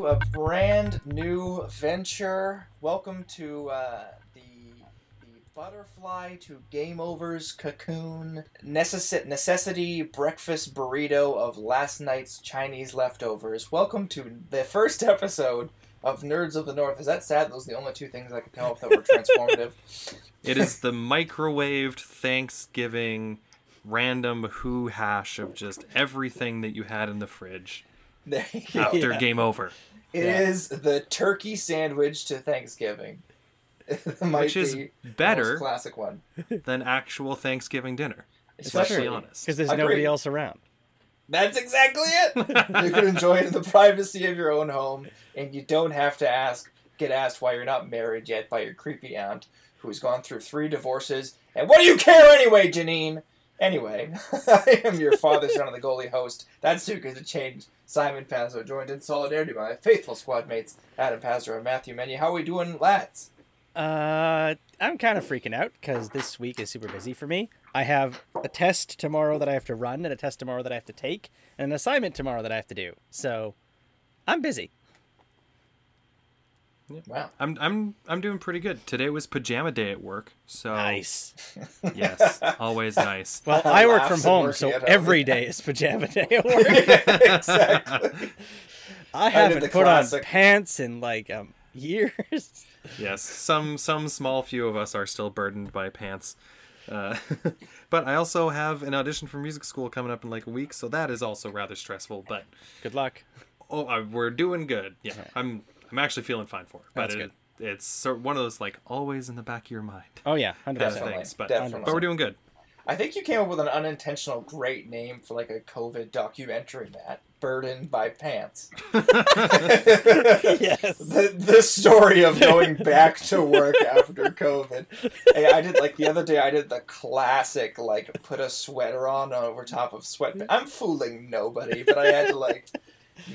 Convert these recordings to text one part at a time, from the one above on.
to a brand new venture. Welcome to uh, the the butterfly to game overs cocoon necessi- necessity breakfast burrito of last night's Chinese leftovers. Welcome to the first episode of Nerds of the North. Is that sad? Those are the only two things I could come up that were transformative. It is the microwaved Thanksgiving random who hash of just everything that you had in the fridge There you go. after Yeah. game over. It Yeah. is the turkey sandwich to Thanksgiving. It Which is be better classic one. than actual Thanksgiving dinner. It's Let's be honest. because there's Agreed. nobody else around. That's exactly it. you can enjoy it in the privacy of your own home, and you don't have to ask, get asked why you're not married yet by your creepy aunt who's gone through three divorces. And what do you care anyway, Janine? Anyway, I am your father, son of the goalie host. That's good to change. Simon Pazzo, joined in solidarity by my faithful squad mates Adam Pazzo and Matthew Menu. How are we doing, lads? Uh, I'm kind of freaking out because this week is super busy for me. I have a test tomorrow that I have to run, and a test tomorrow that I have to take, and an assignment tomorrow that I have to do. So, I'm busy. Wow. I'm I'm I'm doing pretty good. Today was pajama day at work, so Nice. yes, always nice. Well, I work from home, so at home. every day is pajama day at work. exactly. I haven't the put classic. on pants in like um years. Yes, some some small few of us are still burdened by pants. Uh, but I also have an audition for music school coming up in like a week, so that is also rather stressful. But Good luck. oh, I, we're doing good. Yeah, I'm I'm actually feeling fine for it. But That's it, it's sort of one of those like always in the back of your mind Oh yeah, hundred kind of Definitely, percent. things. But definitely. but we're doing good. I think you came up with an unintentional great name for like a COVID documentary, Matt. Burdened by Pants. Yes. The, the story of going back to work after COVID. Hey, I did like the other day. I did the classic like put a sweater on over top of sweatpants. I'm fooling nobody, but I had to like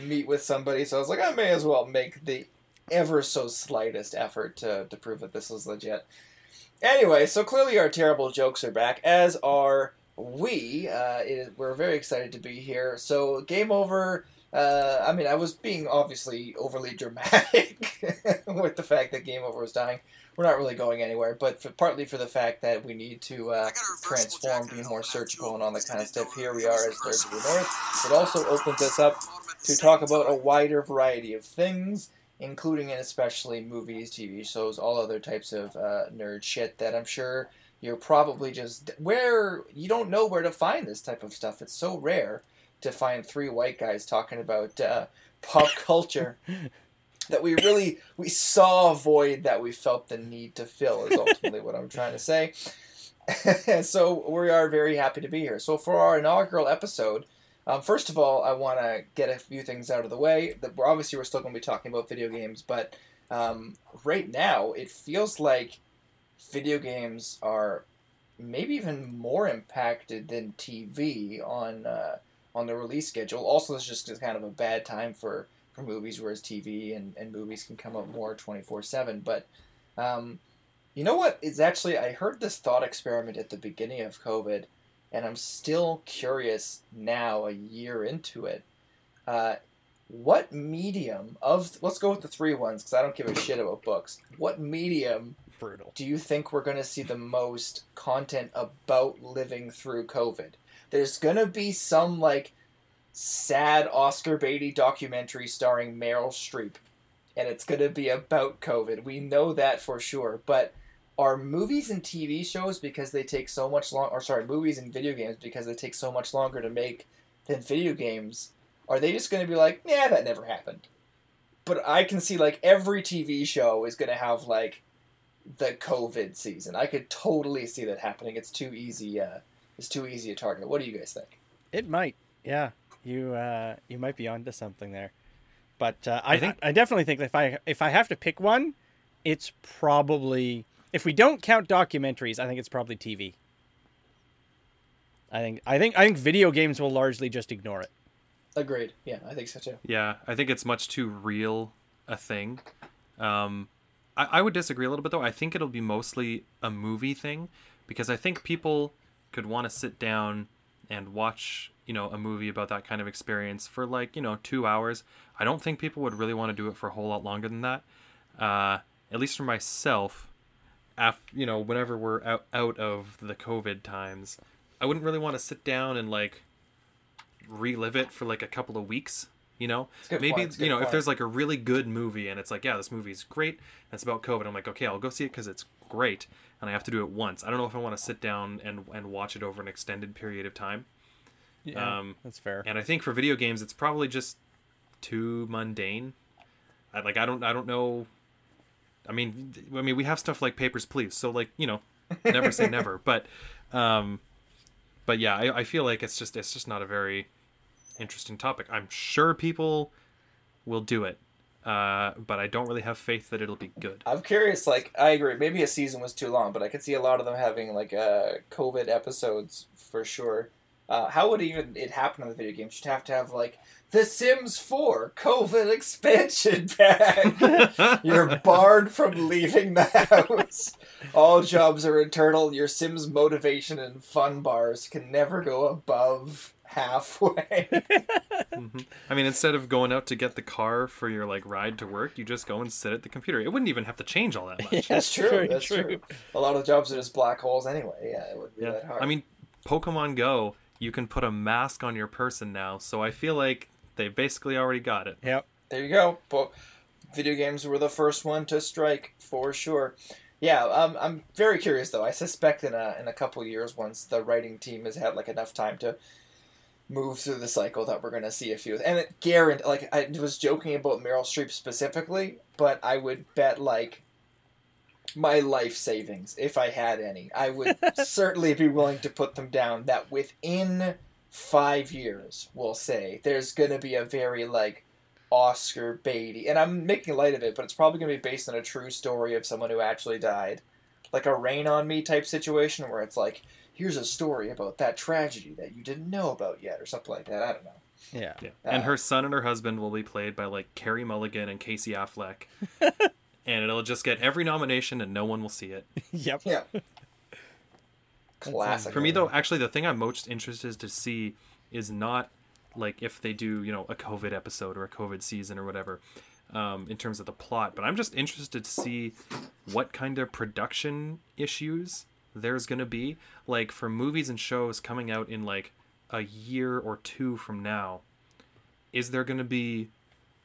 meet with somebody, so I was like, I may as well make the ever so slightest effort to to prove that this was legit. Anyway, so clearly our terrible jokes are back, as are we. Uh, is, we're very excited to be here. So, game over. Uh, I mean, I was being obviously overly dramatic with the fact that game over was dying. We're not really going anywhere, but for, partly for the fact that we need to uh, transform, be more surgical, and all that kind of stuff. Here we are as the North. It also opens us up to talk about a wider variety of things, including and especially movies, TV shows, all other types of uh, nerd shit that I'm sure you're probably just where you don't know where to find this type of stuff. It's so rare to find three white guys talking about uh, pop culture that we really we saw a void that we felt the need to fill is ultimately what I'm trying to say. and so we are very happy to be here. So for our inaugural episode, um, first of all, I want to get a few things out of the way. That we're obviously we're still going to be talking about video games, but um, right now it feels like video games are maybe even more impacted than TV on uh, on the release schedule. Also, it's just kind of a bad time for, for movies, whereas TV and, and movies can come out more twenty four seven. But um, you know what? It's actually I heard this thought experiment at the beginning of COVID, and I'm still curious now, a year into it. Uh, what medium of let's go with the three ones because I don't give a shit about books. What medium Brutal. do you think we're going to see the most content about living through COVID? There's going to be some like sad Oscar Beatty documentary starring Meryl Streep, and it's going to be about COVID. We know that for sure, but are movies and TV shows because they take so much long or sorry, movies and video games because they take so much longer to make than video games, are they just going to be like, "Yeah, that never happened." But I can see like every TV show is going to have like the COVID season. I could totally see that happening. It's too easy. Uh, it's too easy a target. What do you guys think? It might. Yeah. You uh you might be onto something there. But uh, I, I think- I definitely think that if I if I have to pick one, it's probably if we don't count documentaries, I think it's probably TV. I think I think I think video games will largely just ignore it. Agreed. Yeah, I think so too. Yeah, I think it's much too real a thing. Um, I, I would disagree a little bit though. I think it'll be mostly a movie thing because I think people could want to sit down and watch you know a movie about that kind of experience for like you know two hours i don't think people would really want to do it for a whole lot longer than that uh, at least for myself af- you know whenever we're out, out of the covid times i wouldn't really want to sit down and like relive it for like a couple of weeks you know maybe point, you know if there's like a really good movie and it's like yeah this movie's great and it's about covid i'm like okay i'll go see it because it's great and i have to do it once i don't know if i want to sit down and and watch it over an extended period of time Yeah, Um, that's fair. and I think for video games, it's probably just too mundane. I like I don't I don't know. I mean, I mean we have stuff like Papers Please, so like you know, never say never. But, um, but yeah, I, I feel like it's just it's just not a very interesting topic. I'm sure people will do it, uh, but I don't really have faith that it'll be good. I'm curious. Like, I agree. Maybe a season was too long, but I could see a lot of them having like uh, COVID episodes for sure. Uh, how would even it happen in the video games? You'd have to have like The Sims 4 COVID expansion pack. You're barred from leaving the house. All jobs are internal. Your Sims motivation and fun bars can never go above halfway. Mhm. I mean, instead of going out to get the car for your like ride to work, you just go and sit at the computer. It wouldn't even have to change all that much. That's true. That's true. A lot of jobs are just black holes anyway. Yeah, it wouldn't be that hard. I mean, Pokemon Go, you can put a mask on your person now, so I feel like they basically already got it. Yep. There you go. But video games were the first one to strike for sure. Yeah, um, I'm very curious though. I suspect in a in a couple years, once the writing team has had like enough time to move through the cycle, that we're gonna see a few. And it guarantee, like I was joking about Meryl Streep specifically, but I would bet like my life savings, if I had any, I would certainly be willing to put them down. That within five years, we'll say there's gonna be a very like Oscar Beatty, and I'm making light of it, but it's probably going to be based on a true story of someone who actually died, like a Rain on Me type situation, where it's like, here's a story about that tragedy that you didn't know about yet, or something like that. I don't know. Yeah. Yeah. Uh, and her son and her husband will be played by like Carey Mulligan and Casey Affleck. and it'll just get every nomination and no one will see it. Yep. Yeah. Classic. For me though, actually the thing I'm most interested to see is not like if they do, you know, a COVID episode or a COVID season or whatever. Um, in terms of the plot, but I'm just interested to see what kind of production issues there's gonna be. Like for movies and shows coming out in like a year or two from now, is there gonna be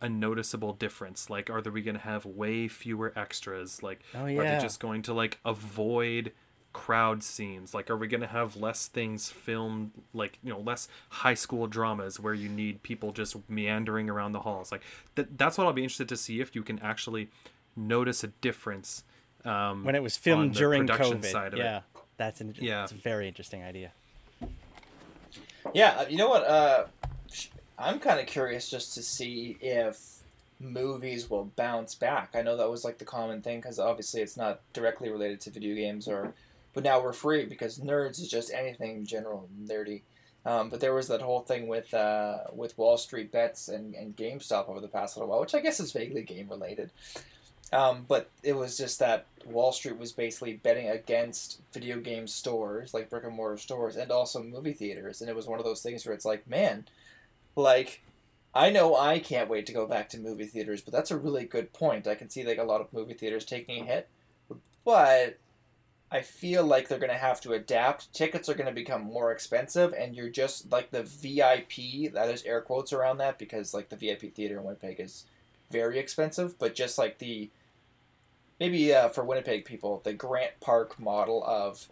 a noticeable difference? Like, are we gonna have way fewer extras? Like, Oh, are they just going to like avoid crowd scenes? Like, are we gonna have less things filmed? Like, you know, less high school dramas where you need people just meandering around the halls? Like, that that's what I'll be interested to see if you can actually notice a difference. Um, When it was filmed during production COVID. side of it. yeah. That's an, Yeah. It's a very interesting idea. Yeah, uh, you know what? Uh, I'm kind of curious just to see if movies will bounce back. I know that was like the common thing because obviously it's not directly related to video games, or but now we're free because nerds is just anything in general nerdy. Um, but there was that whole thing with uh, with Wall Street bets and, and GameStop over the past little while, which I guess is vaguely game related. Um, but it was just that Wall Street was basically betting against video game stores, like brick and mortar stores, and also movie theaters. And it was one of those things where it's like, man, like, I know I can't wait to go back to movie theaters, but that's a really good point. I can see like a lot of movie theaters taking a hit, but I feel like they're going to have to adapt. Tickets are going to become more expensive, and you're just like the VIP. That is air quotes around that because like the VIP theater in Winnipeg is very expensive, but just like the maybe uh, for Winnipeg people, the Grant Park model of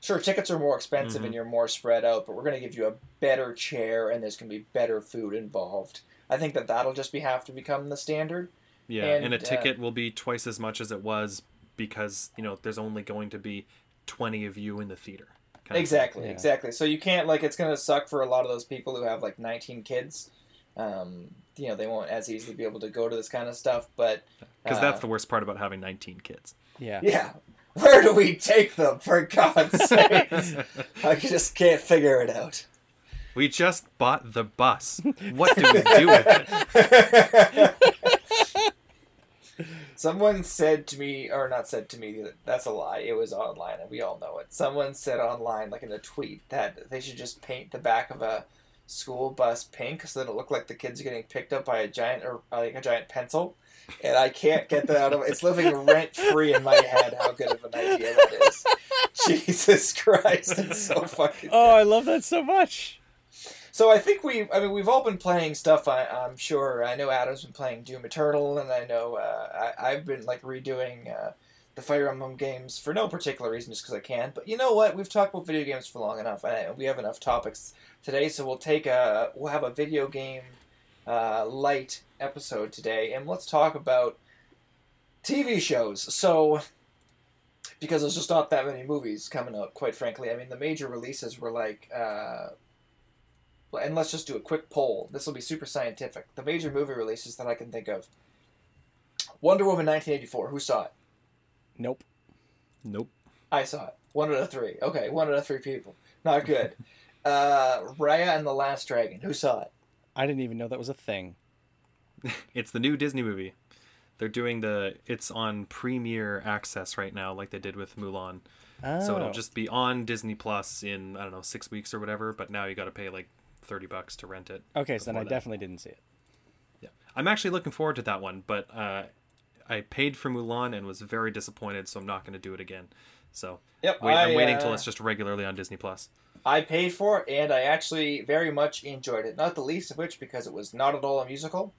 sure tickets are more expensive and Mhm. you're more spread out, but we're going to give you a better chair and there's going to be better food involved. I think that that'll just be have to become the standard. Yeah, And, and, a uh, ticket will be twice as much as it was because you know there's only going to be twenty of you in the theater. kind of thing. Exactly, Yeah. exactly. So you can't like it's going to suck for a lot of those people who have like 19 kids. Um, you know, they won't as easily be able to go to this kind of stuff, but Because uh, that's the worst part about having 19 kids. Yeah. yeah. Where do we take them for God's sake? I just can't figure it out. we just bought the bus. What do we do with it? Someone said to me, or not said to me, that's a lie. It was online, and we all know it. Someone said online, like in a tweet, that they should just paint the back of a school bus pink so that it looked like the kids are getting picked up by a giant or uh, like a giant pencil. And I can't get that out of it's living rent free in my head. How good of an idea that is! Jesus Christ, it's so fucking. Oh, I love that so much. So I think we, I mean, we've all been playing stuff. I, I'm sure. I know Adam's been playing Doom Eternal, and I know uh, I, I've been like redoing uh, the Fire Emblem games for no particular reason, just because I can. But you know what? We've talked about video games for long enough, and we have enough topics today. So we'll take a, we'll have a video game uh, light episode today, and let's talk about TV shows. So because there's just not that many movies coming out, quite frankly. I mean, the major releases were like. And let's just do a quick poll. This will be super scientific. The major movie releases that I can think of Wonder Woman 1984. Who saw it? Nope. Nope. I saw it. One out of three. Okay, one out of three people. Not good. uh, Raya and the Last Dragon. Who saw it? I didn't even know that was a thing. It's the new Disney movie. They're doing the. It's on Premiere Access right now, like they did with Mulan. Oh. So it'll just be on Disney Plus in I don't know six weeks or whatever. But now you got to pay like thirty bucks to rent it. okay. So then I that. definitely didn't see it. Yeah, I'm actually looking forward to that one, but uh, I paid for Mulan and was very disappointed, so I'm not going to do it again. So Yep. wait, I'm I, waiting uh, till it's just regularly on Disney Plus. I paid for it, and I actually very much enjoyed it. Not the least of which because it was not at all a musical.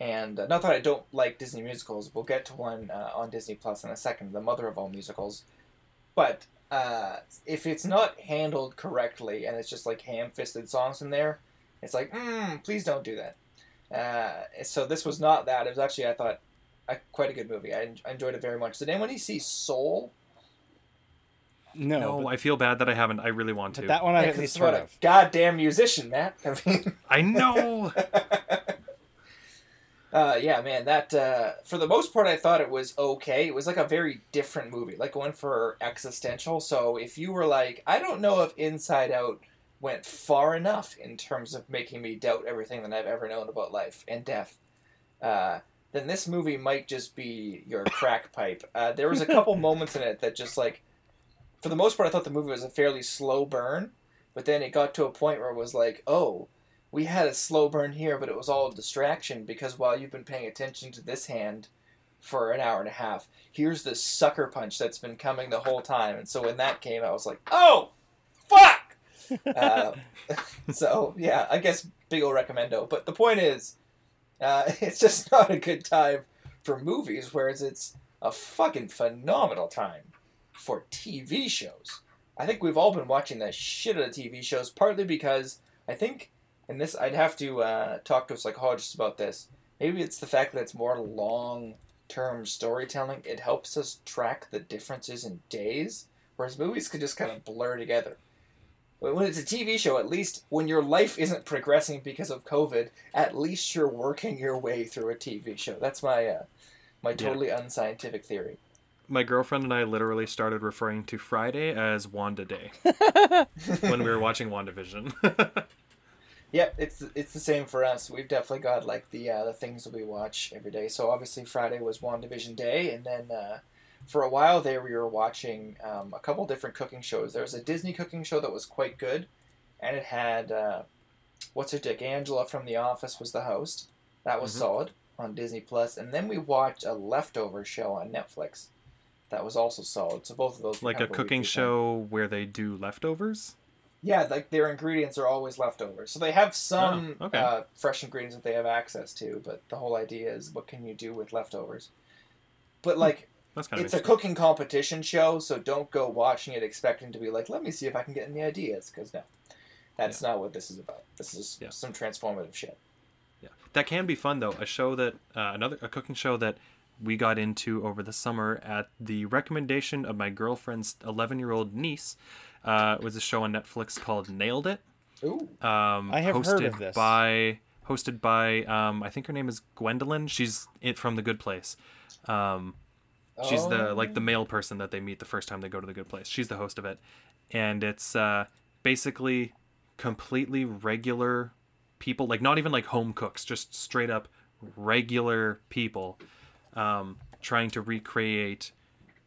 And uh, not that I don't like Disney musicals. We'll get to one uh, on Disney Plus in a second, the mother of all musicals. But uh, if it's not handled correctly and it's just like ham-fisted songs in there, it's like, mm, please don't do that. Uh, so this was not that. It was actually, I thought, a, quite a good movie. I, en- I enjoyed it very much. Did anyone see Soul? No. No, but, I feel bad that I haven't. I really want to. that one I've Yeah, at 'cause least it's heard of. goddamn musician, Matt. I mean. I know. Uh, yeah, man, that uh, for the most part, I thought it was okay. It was like a very different movie, like one for existential. So if you were like, I don't know if Inside Out went far enough in terms of making me doubt everything that I've ever known about life and death, uh, then this movie might just be your crack pipe. Uh, there was a couple moments in it that just like, for the most part, I thought the movie was a fairly slow burn, but then it got to a point where it was like, oh we had a slow burn here, but it was all a distraction because while you've been paying attention to this hand for an hour and a half, here's the sucker punch that's been coming the whole time. And so when that came, I was like, oh, fuck! uh, so, yeah, I guess big ol' recommendo. But the point is, uh, it's just not a good time for movies, whereas it's a fucking phenomenal time for TV shows. I think we've all been watching the shit out of TV shows, partly because I think and this I'd have to uh, talk to a psychologist about this. Maybe it's the fact that it's more long term storytelling. It helps us track the differences in days, whereas movies could just kind of blur together. But when it's a TV show, at least when your life isn't progressing because of COVID, at least you're working your way through a TV show. That's my uh, my totally unscientific theory. My girlfriend and I literally started referring to Friday as Wanda Day when we were watching WandaVision. Yep, it's it's the same for us. We've definitely got like the uh, the things that we watch every day. So obviously Friday was WandaVision Day, and then uh, for a while there we were watching um, a couple different cooking shows. There was a Disney cooking show that was quite good, and it had uh, what's her dick Angela from The Office was the host. That was Mhm. solid on Disney Plus, and then we watched a leftover show on Netflix. That was also solid. So both of those like a of what we cooking show where they do leftovers. Yeah, like their ingredients are always leftovers. So they have some Oh, okay. uh, fresh ingredients that they have access to, but the whole idea is what can you do with leftovers? But like That's kind of it's a cooking competition show, so don't go watching it expecting to be like, let me see if I can get any ideas, because no, that's not what this is about. This is Yeah. some transformative shit. Yeah, that can be fun though. A show that uh, another a cooking show that we got into over the summer at the recommendation of my girlfriend's 11 year old niece uh, was a show on Netflix called Nailed It. Ooh, Um, I have hosted heard of this. by hosted by um, I think her name is Gwendolyn. She's it from The Good Place. Um, she's the Oh. like the male person that they meet the first time they go to the good place she's the host of it and it's uh basically completely regular people like not even like home cooks just straight up regular people um, trying to recreate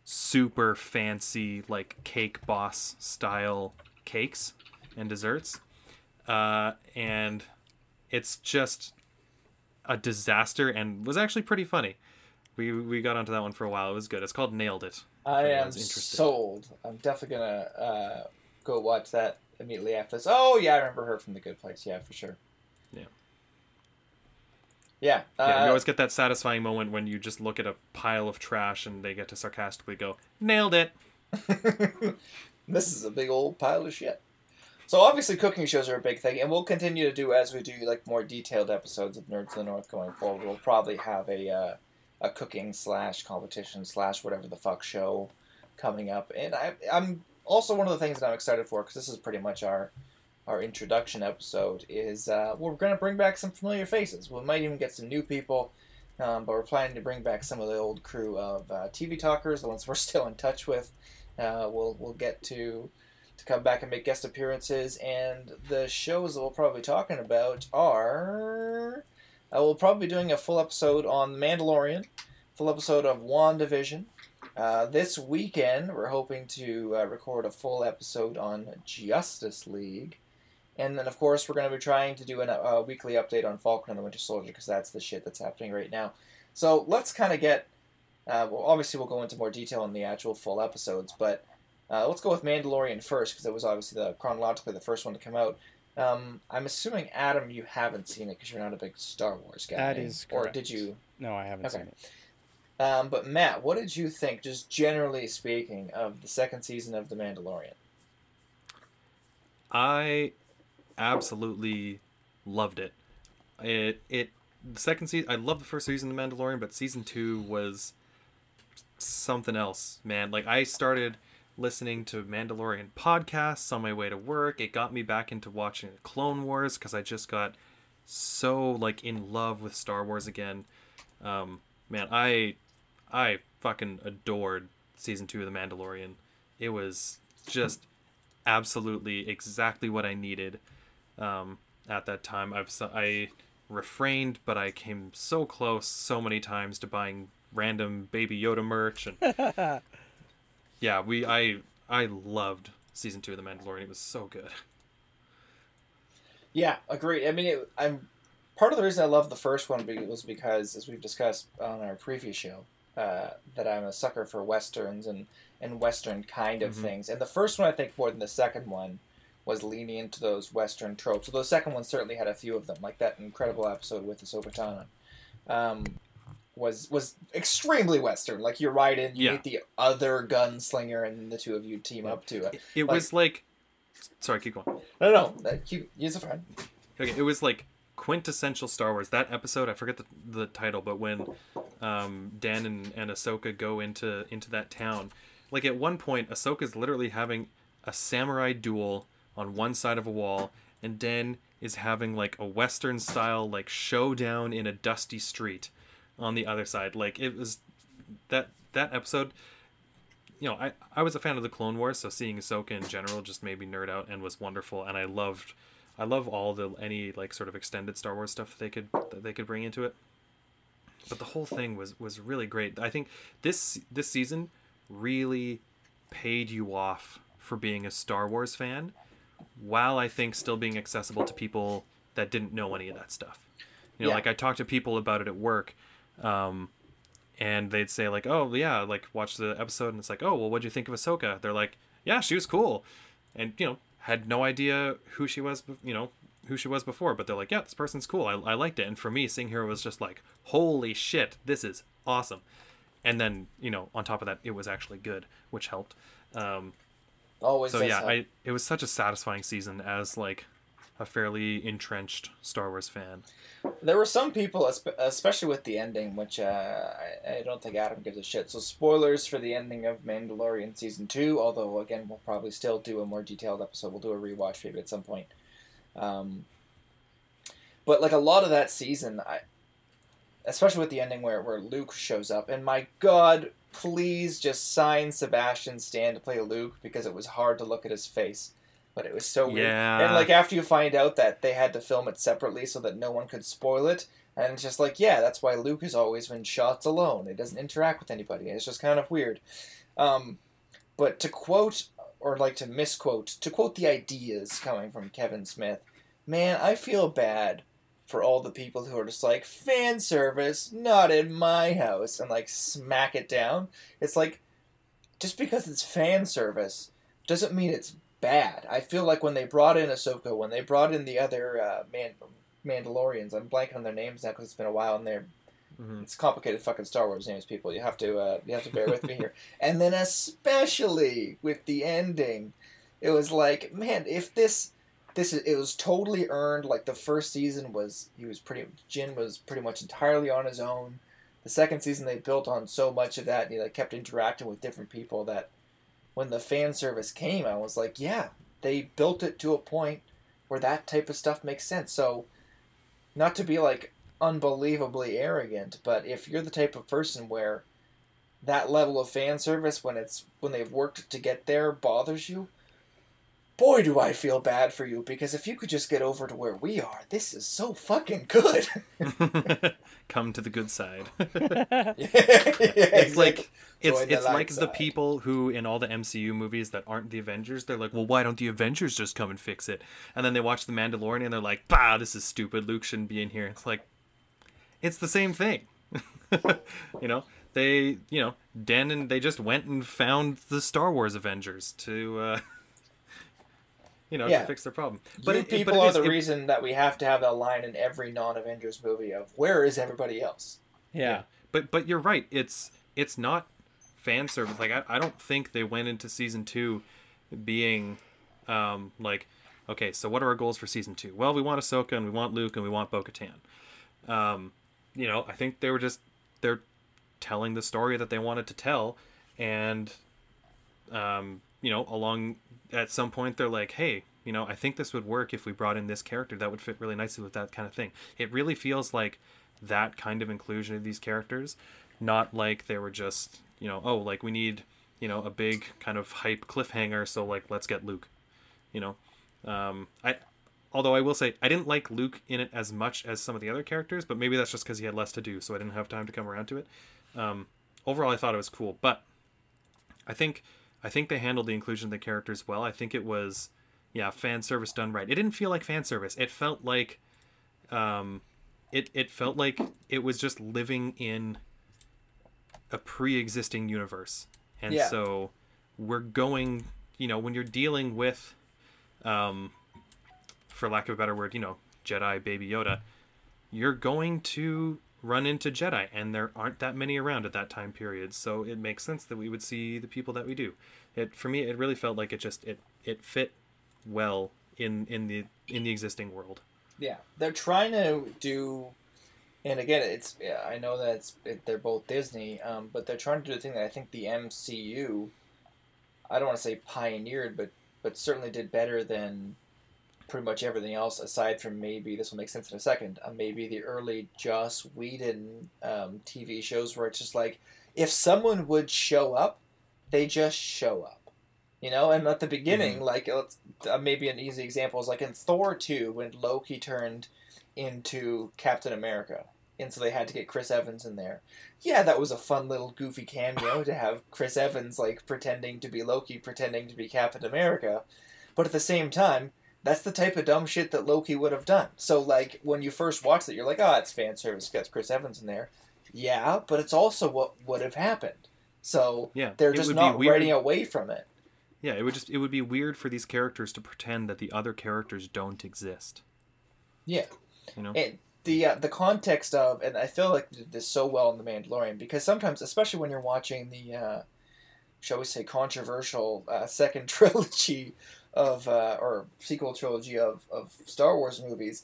super fancy like cake boss style cakes and desserts uh, and it's just a disaster and was actually pretty funny we we got onto that one for a while it was good it's called nailed it i am sold. I'm definitely gonna uh, go watch that immediately after this. Oh yeah, I remember her from The Good Place. Yeah, for sure. Yeah. Yeah. yeah, you uh, always get that satisfying moment when you just look at a pile of trash and they get to sarcastically go, "Nailed it." this is a big old pile of shit. So obviously, cooking shows are a big thing, and we'll continue to do as we do like more detailed episodes of Nerds of the North going forward. We'll probably have a uh, a cooking slash competition slash whatever the fuck show coming up, and I, I'm also one of the things that I'm excited for because this is pretty much our our introduction episode. Is uh, we're gonna bring back some familiar faces. We might even get some new people. Um, but we're planning to bring back some of the old crew of uh, TV talkers, the ones we're still in touch with. Uh, we'll we'll get to to come back and make guest appearances, and the shows that we'll probably be talking about are. Uh, we'll probably be doing a full episode on The Mandalorian, full episode of WandaVision. Uh, this weekend, we're hoping to uh, record a full episode on Justice League. And then, of course, we're going to be trying to do an, a weekly update on Falcon and the Winter Soldier because that's the shit that's happening right now. So let's kind of get. Uh, well, obviously, we'll go into more detail in the actual full episodes, but uh, let's go with Mandalorian first because it was obviously the chronologically the first one to come out. Um, I'm assuming Adam, you haven't seen it because you're not a big Star Wars guy. That is Or correct. did you? No, I haven't Okay. seen it. Um, but Matt, what did you think, just generally speaking, of the second season of The Mandalorian? I absolutely loved it. It it the second season I love the first season of The Mandalorian, but season two was something else, man. Like I started listening to Mandalorian podcasts on my way to work. It got me back into watching Clone Wars because I just got so like in love with Star Wars again. Um, man, I I fucking adored season two of The Mandalorian. It was just absolutely exactly what I needed um, at that time. I've s- I refrained, but I came so close so many times to buying random Baby Yoda merch, and yeah, we I I loved season two of The Mandalorian. It was so good. Yeah, agreed. I mean, it, I'm part of the reason I love the first one was because, as we've discussed on our previous show, uh, that I'm a sucker for westerns and and western kind of Mhm. things. And the first one, I think, more than the second one, was leaning into those western tropes. So the second one certainly had a few of them, like that incredible episode with the Tano. Um, was was extremely western. Like you're right in, you Yeah. meet the other gunslinger, and the two of you team up to it. It, it Like- was like, sorry, keep going. No, no, no. Keep, use a friend. Okay, it was like quintessential Star Wars. That episode, I forget the, the title, but when um, Din and, and Ahsoka go into into that town, like at one point, Ahsoka's literally having a samurai duel on one side of a wall, and Din is having like a Western style like showdown in a dusty street on the other side. Like it was that that episode. You know, I, I was a fan of the Clone Wars, so seeing Ahsoka in general just made me nerd out and was wonderful. And I loved I love all the any like sort of extended Star Wars stuff they could that they could bring into it. But the whole thing was was really great. I think this this season really paid you off for being a Star Wars fan, while I think still being accessible to people that didn't know any of that stuff. You know, Yeah. like I talked to people about it at work, um, and they'd say like, "Oh yeah, like watch the episode," and it's like, "Oh well, what'd you think of Ahsoka?" They're like, "Yeah, she was cool," and you know, had no idea who she was, you know, who she was before, but they're like, "Yeah, this person's cool. I, I liked it." And for me, seeing her was just like, "Holy shit, this is awesome!" And then you know, on top of that, it was actually good, which helped. Um, Always. so yeah, help. I it was such a satisfying season as like a fairly entrenched Star Wars fan. There were some people, especially with the ending, which uh, I, I don't think Adam gives a shit. So spoilers for the ending of Mandalorian season two. Although again, we'll probably still do a more detailed episode. We'll do a rewatch maybe at some point. Um, but like a lot of that season, I, especially with the ending where where Luke shows up, and my God, please just sign Sebastian Stan to play Luke because it was hard to look at his face. but it was so weird. Yeah. And like after you find out that they had to film it separately so that no one could spoil it, and it's just like, yeah, that's why Luke has always been shots alone. It doesn't interact with anybody. It's just kind of weird. Um, but to quote or like to misquote, to quote the ideas coming from Kevin Smith, man, I feel bad for all the people who are just like fan service, not in my house, and like smack it down. It's like just because it's fan service doesn't mean it's bad. I feel like when they brought in Ahsoka, when they brought in the other uh, Man- Mandalorians, I'm blanking on their names now because it's been a while, and they're Mhm. it's complicated fucking Star Wars names, people. You have to uh, you have to bear with me here. And then especially with the ending, it was like, man, if this this is it was totally earned. Like the first season was he was pretty Din was pretty much entirely on his own. The second season they built on so much of that, and he like kept interacting with different people that when the fan service came, I was like, yeah, they built it to a point where that type of stuff makes sense. So not to be like unbelievably arrogant, but if you're the type of person where that level of fan service when it's when they've worked to get there bothers you, boy do I feel bad for you because if you could just get over to where we are, this is so fucking good. Come to the good side. it's it's like it's Join the it's light like the people who in all the MCU movies that aren't the Avengers, they're like, well, why don't the Avengers just come and fix it? And then they watch the Mandalorian and they're like, bah, this is stupid. Luke shouldn't be in here. It's like, it's the same thing. you know, they you know Din and they just went and found the Star Wars Avengers to. uh You know, Yeah. to fix their problem. But But you it, it- people but are is- the it- reason that we have to have that line in every non-Avengers movie of where is everybody else? yeah. But but you're right. It's it's not fan service. Like I, I don't think they went into season two being um like okay, so what are our goals for season two? Well, we want Ahsoka and we want Luke and we want Bo Katan. Um, you know, I think they were just they're telling the story that they wanted to tell and um, you know, along at some point they're like, hey, you know, I think this would work if we brought in this character that would fit really nicely with that kind of thing. It really feels like that kind of inclusion of these characters, not like they were just, you know, oh, like we need, you know, a big kind of hype cliffhanger, so like let's get Luke, you know. Um, I, although I will say I didn't like Luke in it as much as some of the other characters, but maybe that's just because he had less to do, so I didn't have time to come around to it. Um, overall, I thought it was cool, but I think I think they handled the inclusion of the characters well. I think it was, yeah, fan service done right. It didn't feel like fan service. It felt like, um, it it felt like it was just living in a pre-existing universe, and Yeah. so we're going. You know, when you're dealing with, um, for lack of a better word, you know, Jedi Baby Yoda, you're going to run into Jedi, and there aren't that many around at that time period. So it makes sense that we would see the people that we do. It for me, it really felt like it just it it fit well in in the in the existing world. Yeah, they're trying to do, and again, it's yeah, I know that it, they're both Disney, um, but they're trying to do the thing that I think the MCU, I don't want to say pioneered, but but certainly did better than pretty much everything else aside from maybe this will make sense in a second. Uh, maybe the early Joss Whedon um, TV shows where it's just like if someone would show up, they just show up. You know, and at the beginning, like let's, uh, maybe an easy example is like in Thor two when Loki turned into Captain America, and so they had to get Chris Evans in there. Yeah, that was a fun little goofy cameo to have Chris Evans like pretending to be Loki, pretending to be Captain America, but at the same time, that's the type of dumb shit that Loki would have done. So like when you first watch it, you're like, oh, it's fan service, got Chris Evans in there. Yeah, but it's also what would have happened. So Yeah, they're just not writing away from it. Yeah, it would just it would be weird for these characters to pretend that the other characters don't exist. Yeah. You know. And the uh, the context of, and I feel like they did this so well in The Mandalorian because sometimes, especially when you're watching the, uh, shall we say, controversial uh, second trilogy of uh, or sequel trilogy of of Star Wars movies,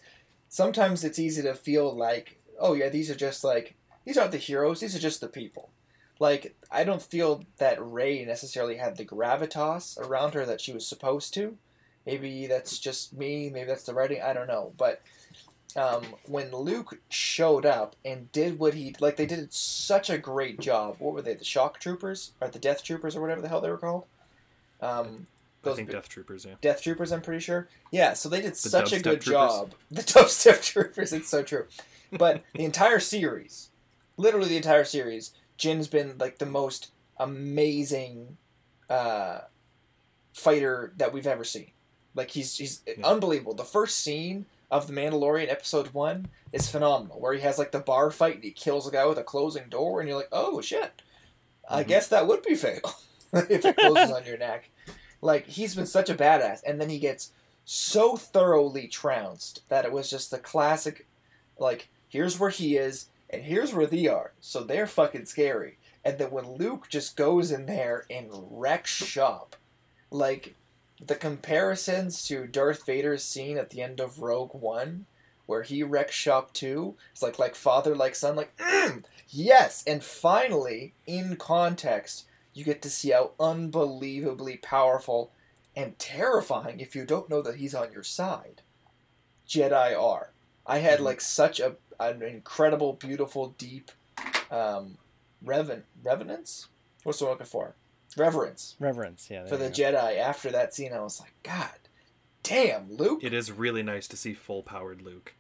sometimes it's easy to feel like, oh yeah, these are just like these aren't the heroes; these are just the people. Like I don't feel that Rey necessarily had the gravitas around her that she was supposed to. Maybe that's just me. Maybe that's the writing. I don't know, but um, when Luke showed up and did what he like, they did such a great job. What were they? The shock troopers or the death troopers or whatever the hell they were called. Um, I think big- Death Troopers. Yeah. Death Troopers, I'm pretty sure. Yeah, so they did such a good Troopers? job. The Dubstep Troopers, it's so true. But the entire series, literally the entire series, Din's been like the most amazing uh, fighter that we've ever seen. Like he's he's Yeah. unbelievable. The first scene of The Mandalorian episode one is phenomenal, where he has like the bar fight and he kills a guy with a closing door, and you're like, oh shit. I Mhm. guess that would be fatal if it closes on your neck. Like he's been such a badass, and then he gets so thoroughly trounced that it was just the classic. Like here's where he is, and here's where they are, so they're fucking scary. And then when Luke just goes in there and wrecks shop, like the comparisons to Darth Vader's scene at the end of Rogue One, where he wrecks shop too, it's like like father like son, like mm, yes. And finally, in context, you get to see how unbelievably powerful and terrifying if you don't know that he's on your side. Jedi are. I had Mhm. like such a an incredible, beautiful, deep um, reven revenance. What's the word looking for? Reverence Reverence, yeah. for the go. Jedi after that scene. I was like, God damn, Luke. It is really nice to see full powered Luke,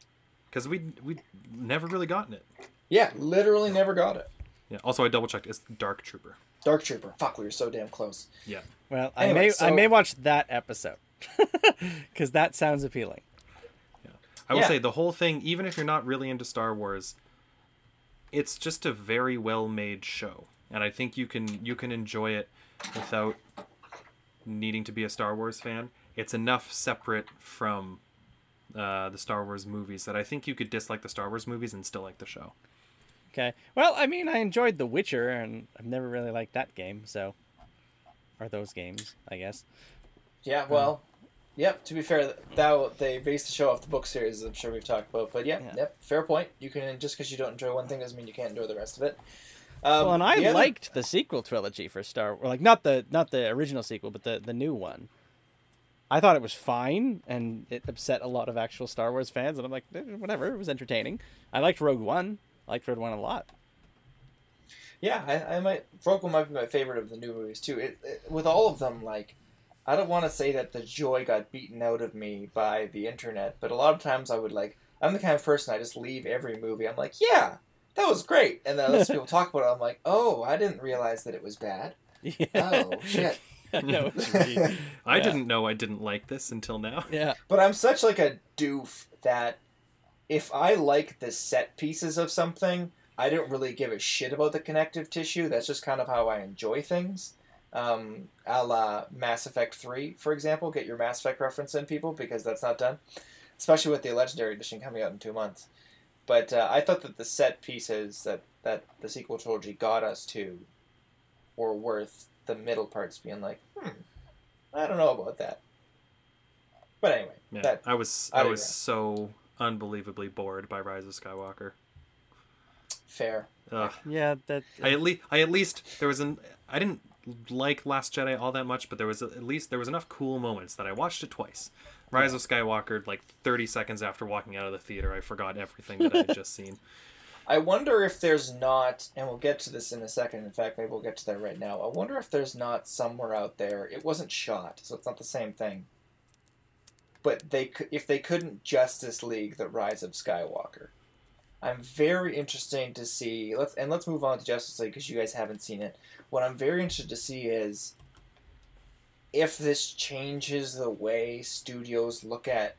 because we we never really gotten it. Yeah, literally never got it. Yeah. Also, I double checked. It's Dark Trooper. Dark Trooper. Fuck, we were so damn close. Yeah. Well, I Anyway, may I may watch that episode because that sounds appealing. I will Yeah. say the whole thing, even if you're not really into Star Wars, it's just a very well made show, and I think you can you can enjoy it without needing to be a Star Wars fan. It's enough separate from uh, the Star Wars movies that I think you could dislike the Star Wars movies and still like the show. Okay. Well, I mean, I enjoyed The Witcher, and I've never really liked that game, so or those games, I guess. Yeah, well, yep. To be fair, that they based the show off the book series. I'm sure we've talked about, but yeah, Yeah. yep. Fair point. You can just because you don't enjoy one thing doesn't mean you can't enjoy the rest of it. Um, well, and I the other- liked the sequel trilogy for Star, or like not the not the original sequel, but the the new one. I thought it was fine, and it upset a lot of actual Star Wars fans. And I'm like, eh, whatever, it was entertaining. I liked Rogue One. I liked Rogue One a lot. Yeah, I, I might. Rogue One might be my favorite of the new movies too. It, it, with all of them, like, I don't want to say that the joy got beaten out of me by the internet, but a lot of times I would like. I'm the kind of person I just leave every movie. I'm like, yeah, that was great, and then as people talk about it, I'm like, oh, I didn't realize that it was bad. Yeah. Oh shit. I know what you mean. I Yeah. didn't know I didn't like this until now. Yeah. But I'm such like a doof that if I like the set pieces of something, I don't really give a shit about the connective tissue. That's just kind of how I enjoy things. Um, a la Mass Effect 3, for example. Get your Mass Effect reference in, people, because that's not done. Especially with the Legendary Edition coming out in two months. But uh, I thought that the set pieces that, that the sequel trilogy got us to were worth the middle parts being like, hmm, I don't know about that. But anyway, Yeah, that I was I was so unbelievably bored by Rise of Skywalker. fair. Ugh. Yeah. That. I at least I at least there was an I didn't like Last Jedi all that much, but there was at least there was enough cool moments that I watched it twice. Rise of Skywalker, like 30 seconds after walking out of the theater, I forgot everything that I had just seen. I wonder if there's not, and we'll get to this in a second. In fact, maybe we'll get to that right now. I wonder if there's not somewhere out there. It wasn't shot, so it's not the same thing. But they if they couldn't Justice League the Rise of Skywalker, I'm very interested to see. Let's and let's move on to Justice League because you guys haven't seen it. What I'm very interested to see is if this changes the way studios look at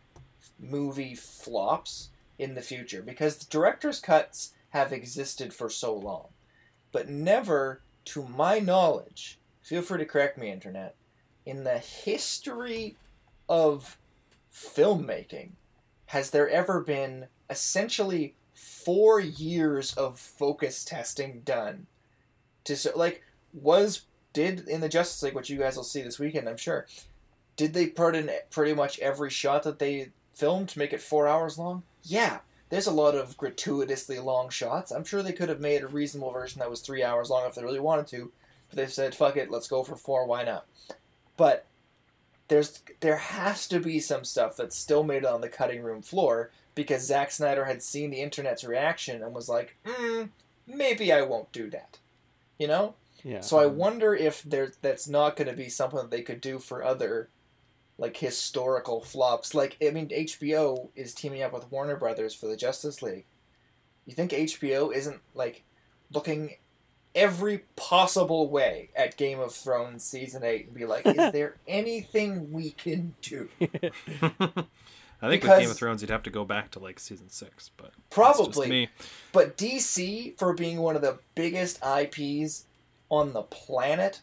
movie flops in the future because the director's cuts have existed for so long but never to my knowledge feel free to correct me internet in the history of filmmaking has there ever been essentially 4 years of focus testing done to so like was did in the Justice League which you guys will see this weekend I'm sure did they put in pretty much every shot that they filmed to make it 4 hours long yeah, there's a lot of gratuitously long shots. I'm sure they could have made a reasonable version that was three hours long if they really wanted to, but they said, "Fuck it, let's go for four. Why not?" But there's there has to be some stuff that's still made on the cutting room floor because Zack Snyder had seen the internet's reaction and was like, mm, "Maybe I won't do that," you know. Yeah. So I wonder if there that's not going to be something that they could do for other like historical flops. Like I mean HBO is teaming up with Warner Brothers for the Justice League. You think HBO isn't like looking every possible way at Game of Thrones season 8 and be like, is there anything we can do? I think with Game of Thrones, you'd have to go back to like season six, but Probably. me. But DC, for being one of the biggest IPs on the planet,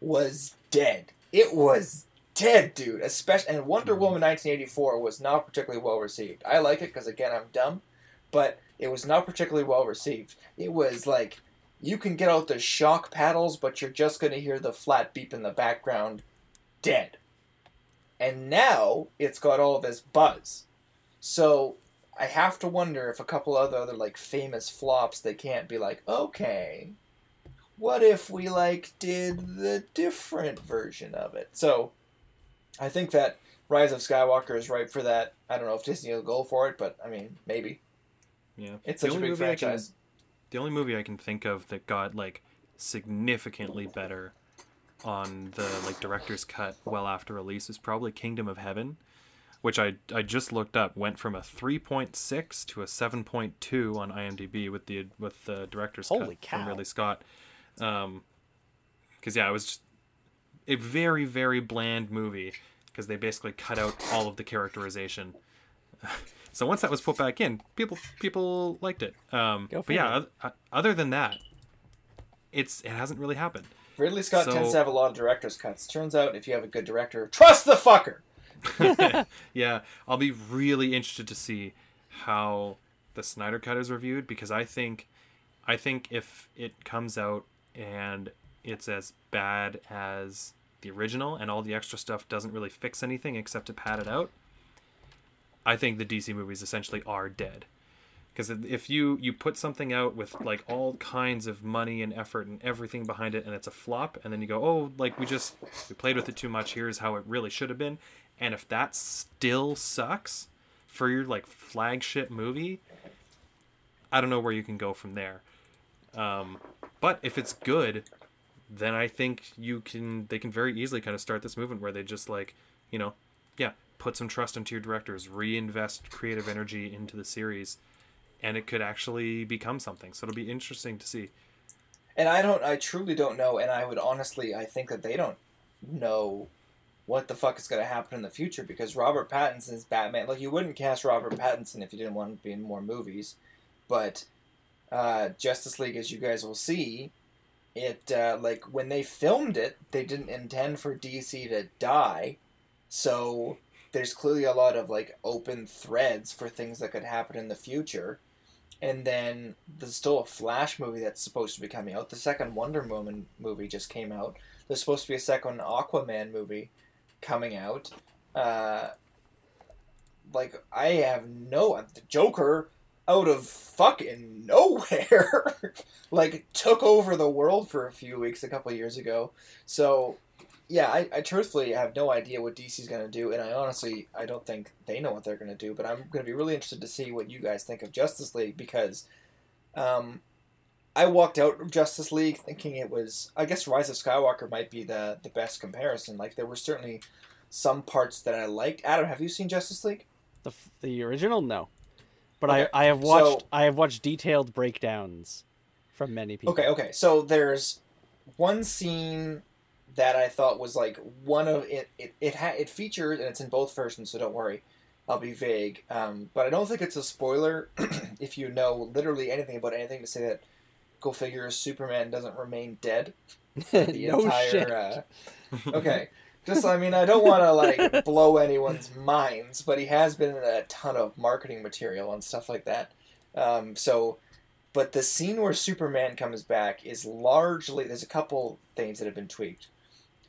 was dead. It was dead, dude. Especially and Wonder hmm. Woman 1984 was not particularly well received. I like it because again I'm dumb, but it was not particularly well received. It was like you can get out the shock paddles, but you're just gonna hear the flat beep in the background. Dead. And now it's got all this buzz. So I have to wonder if a couple other other like famous flops they can't be like, okay, what if we like did the different version of it? So I think that Rise of Skywalker is ripe for that. I don't know if Disney will go for it, but I mean maybe. Yeah, It's The such a big movie I can- franchise. The only movie I can think of that got like significantly better on the like director's cut well after release is probably Kingdom of Heaven, which I I just looked up went from a 3.6 to a 7.2 on IMDb with the with the director's Holy cut from. Ridley Scott. Um, because yeah, it was just a very very bland movie because they basically cut out all of the characterization. so once that was put back in, people people liked it. Um, but yeah, figure. oth- other than that, it's it hasn't really happened. Ridley Scott So- tends to have a lot of director's cuts. Turns out if you have a good director, trust the fucker. yeah, I'll be really interested to see how the Snyder Cut is reviewed because I think, I think if it comes out and it's as bad as the original and all the extra stuff doesn't really fix anything except to pad it out, I think the DC movies essentially are dead. Because if you you put something out with like all kinds of money and effort and everything behind it, and it's a flop, and then you go, oh, like we just we played with it too much. Here's how it really should have been. And if that still sucks for your like flagship movie, I don't know where you can go from there. Um, but if it's good, then I think you can they can very easily kind of start this movement where they just like, you know, yeah, put some trust into your directors, reinvest creative energy into the series, and it could actually become something. So it'll be interesting to see. And I don't, I truly don't know. And I would honestly, I think that they don't know what the fuck is going to happen in the future because Robert Pattinson's Batman. Like, you wouldn't cast Robert Pattinson if you didn't want to be in more movies. But uh, Justice League, as you guys will see, it, uh, like, when they filmed it, they didn't intend for DC to die. So there's clearly a lot of, like, open threads for things that could happen in the future and then there's still a Flash movie that's supposed to be coming out. The second Wonder Woman movie just came out. There's supposed to be a second Aquaman movie coming out. Uh, like I have no the Joker out of fucking nowhere, like took over the world for a few weeks a couple years ago. So yeah, I, I truthfully have no idea what DC's gonna do, and I honestly I don't think they know what they're gonna do. But I'm gonna be really interested to see what you guys think of Justice League because, um, I walked out of Justice League thinking it was I guess Rise of Skywalker might be the the best comparison. Like there were certainly some parts that I liked. Adam, have you seen Justice League? The the original, no, but Okay, I I have watched so- I have watched detailed breakdowns from many people. Okay, okay. So there's one scene that I thought was like one of it. It it, ha- it features and it's in both versions, so don't worry. I'll be vague, um, but I don't think it's a spoiler if you know literally anything about anything to say that. Go figure, Superman doesn't remain dead. The no entire. shit. Uh, okay, just I mean I don't want to like blow anyone's minds, but he has been in a ton of marketing material and stuff like that. Um, so, but the scene where Superman comes back is largely there's a couple things that have been tweaked.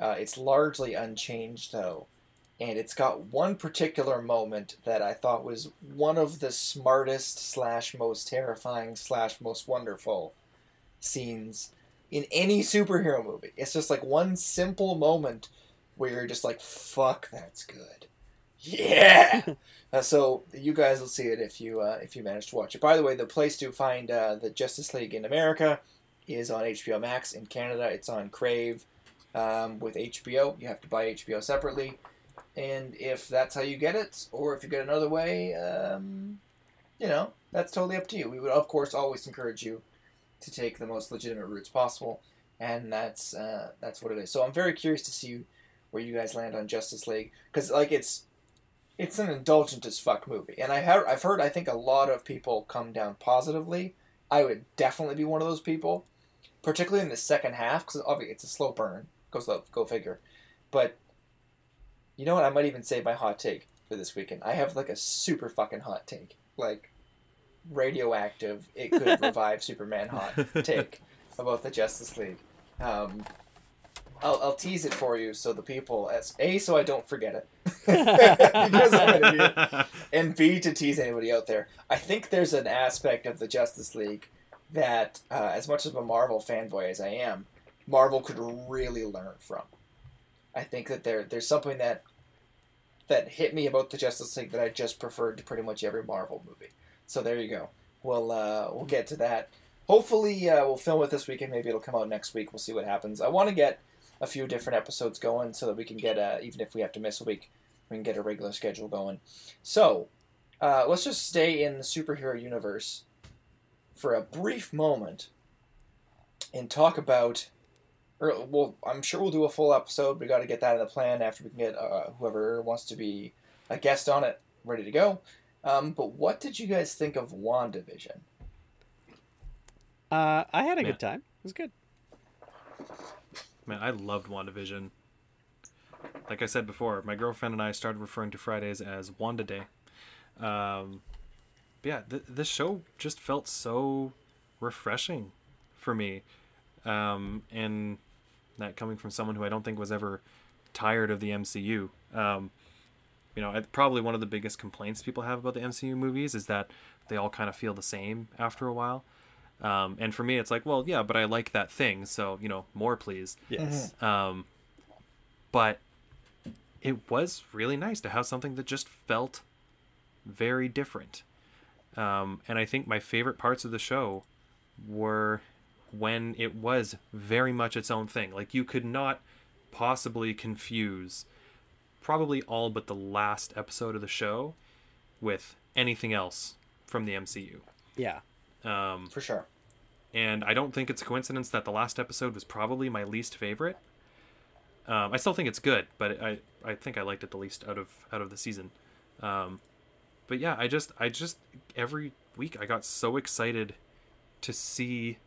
Uh, it's largely unchanged though, and it's got one particular moment that I thought was one of the smartest slash most terrifying slash most wonderful scenes in any superhero movie. It's just like one simple moment where you're just like, "Fuck, that's good." Yeah. uh, so you guys will see it if you uh, if you manage to watch it. By the way, the place to find uh, the Justice League in America is on HBO Max in Canada. It's on Crave um, with HBO. You have to buy HBO separately, and if that's how you get it, or if you get another way, um, you know that's totally up to you. We would of course always encourage you to take the most legitimate routes possible, and that's uh, that's what it is. So I'm very curious to see where you guys land on Justice League because like it's it's an indulgent as fuck movie, and I have I've heard I think a lot of people come down positively. I would definitely be one of those people, particularly in the second half because obviously it's a slow burn. Go slow, go figure. But you know what? I might even say my hot take for this weekend. I have like a super fucking hot take, like radioactive. It could revive Superman hot take about the Justice League. Um, I'll, I'll tease it for you so the people as a so I don't forget it because I'm an idiot, and b to tease anybody out there. I think there's an aspect of the Justice League that, uh, as much of a Marvel fanboy as I am, Marvel could really learn from. I think that there there's something that that hit me about the Justice League that I just preferred to pretty much every Marvel movie. So there you go. We'll uh, we'll get to that. Hopefully, uh, we'll film it this weekend. Maybe it'll come out next week. We'll see what happens. I want to get a few different episodes going so that we can get a, even if we have to miss a week, we can get a regular schedule going. So, uh, let's just stay in the superhero universe for a brief moment and talk about. Or, well, I'm sure we'll do a full episode. We got to get that in the plan after we can get uh, whoever wants to be a guest on it ready to go. Um, but what did you guys think of WandaVision? Uh, I had a Yeah. good time. It was good. Man, I loved WandaVision. Like I said before, my girlfriend and I started referring to Fridays as Wanda Day. Um, but yeah, th- this show just felt so refreshing for me. Um, and that coming from someone who I don't think was ever tired of the MCU. Um, you know, I- probably one of the biggest complaints people have about the MCU movies is that they all kind of feel the same after a while. Um, and for me, it's like, well, yeah, but I like that thing, so you know, more please. Yes. Um, but it was really nice to have something that just felt very different. Um, and I think my favorite parts of the show were when it was very much its own thing. Like you could not possibly confuse probably all but the last episode of the show with anything else from the MCU. Yeah. Um, For sure. and I don't think it's a coincidence that the last episode was probably my least favorite. Um, I still think it's good, but I I think I liked it the least out of out of the season. Um, but yeah, I just I just every week I got so excited to see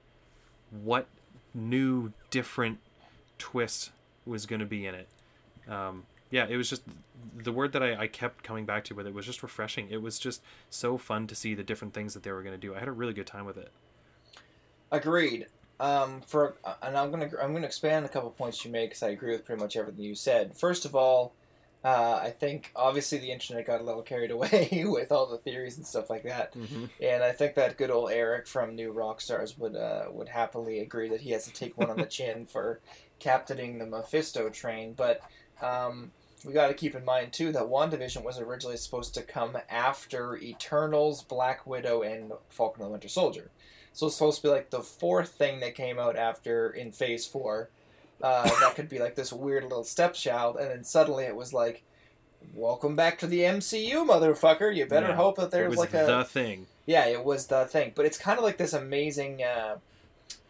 what new different twist was going to be in it. Um, yeah, it was just the word that I, I kept coming back to with it was just refreshing. It was just so fun to see the different things that they were going to do. I had a really good time with it. Agreed. Um, for and I'm gonna I'm gonna expand a couple points you made because I agree with pretty much everything you said. First of all, uh, I think obviously the internet got a little carried away with all the theories and stuff like that, Mm-hmm. and I think that good old Eric from New Rockstars would uh, would happily agree that he has to take one on the chin for captaining the Mephisto train. But um, we got to keep in mind too that WandaVision was originally supposed to come after Eternals, Black Widow, and Falcon and the Winter Soldier. So it's supposed to be like the fourth thing that came out after in Phase Four. Uh, that could be like this weird little stepchild, and then suddenly it was like, "Welcome back to the MCU, motherfucker! You better Yeah. hope that It there's was like the a thing. yeah, it was the thing." But it's kind of like this amazing. Uh,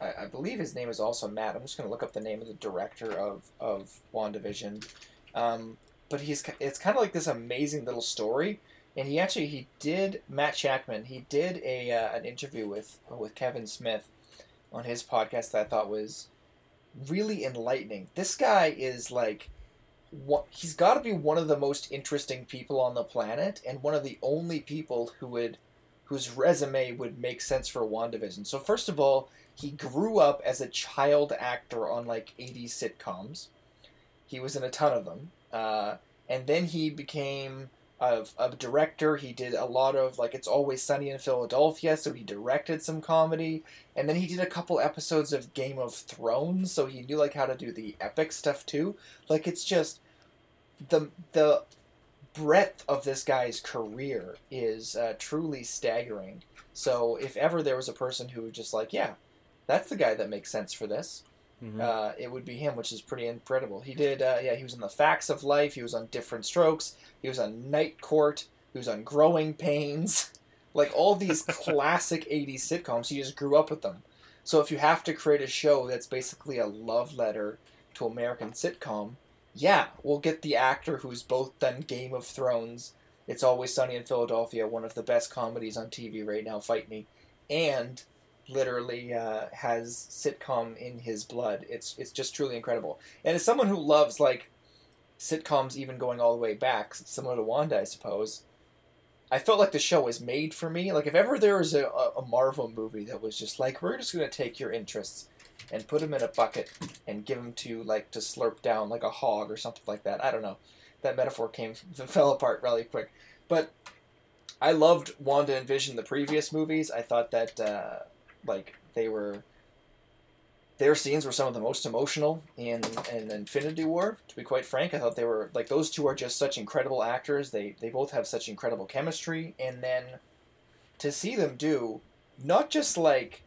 I, I believe his name is also Matt. I'm just gonna look up the name of the director of of Wandavision. Um, but he's it's kind of like this amazing little story and he actually he did Matt Shakman. He did a uh, an interview with with Kevin Smith on his podcast that I thought was really enlightening. This guy is like what he's got to be one of the most interesting people on the planet and one of the only people who would whose resume would make sense for WandaVision. So first of all, he grew up as a child actor on like 80s sitcoms. He was in a ton of them. Uh, and then he became a, a director. He did a lot of like It's Always Sunny in Philadelphia, so he directed some comedy. And then he did a couple episodes of Game of Thrones, so he knew like how to do the epic stuff too. Like it's just the the breadth of this guy's career is uh, truly staggering. So if ever there was a person who was just like, yeah, that's the guy that makes sense for this. Mhm. Uh, it would be him, which is pretty incredible. He did, uh, yeah, he was on the Facts of Life. He was on Diff'rent Strokes. He was on Night Court. He was on Growing Pains. Like all these classic '80s sitcoms, he just grew up with them. So if you have to create a show that's basically a love letter to American sitcom, yeah, we'll get the actor who's both done Game of Thrones, It's Always Sunny in Philadelphia, one of the best comedies on TV right now, Fight Me, and literally uh, has sitcom in his blood. It's it's just truly incredible. And as someone who loves like sitcoms, even going all the way back, similar to Wanda, I suppose. I felt like the show was made for me. Like if ever there was a, a Marvel movie that was just like, we're just gonna take your interests and put them in a bucket and give them to like to slurp down like a hog or something like that. I don't know. That metaphor came fell apart really quick, but I loved Wanda and Vision the previous movies. I thought that uh, like they were their scenes were some of the most emotional in, in Infinity War. To be quite frank, I thought they were like those two are just such incredible actors. They they both have such incredible chemistry, and then to see them do not just like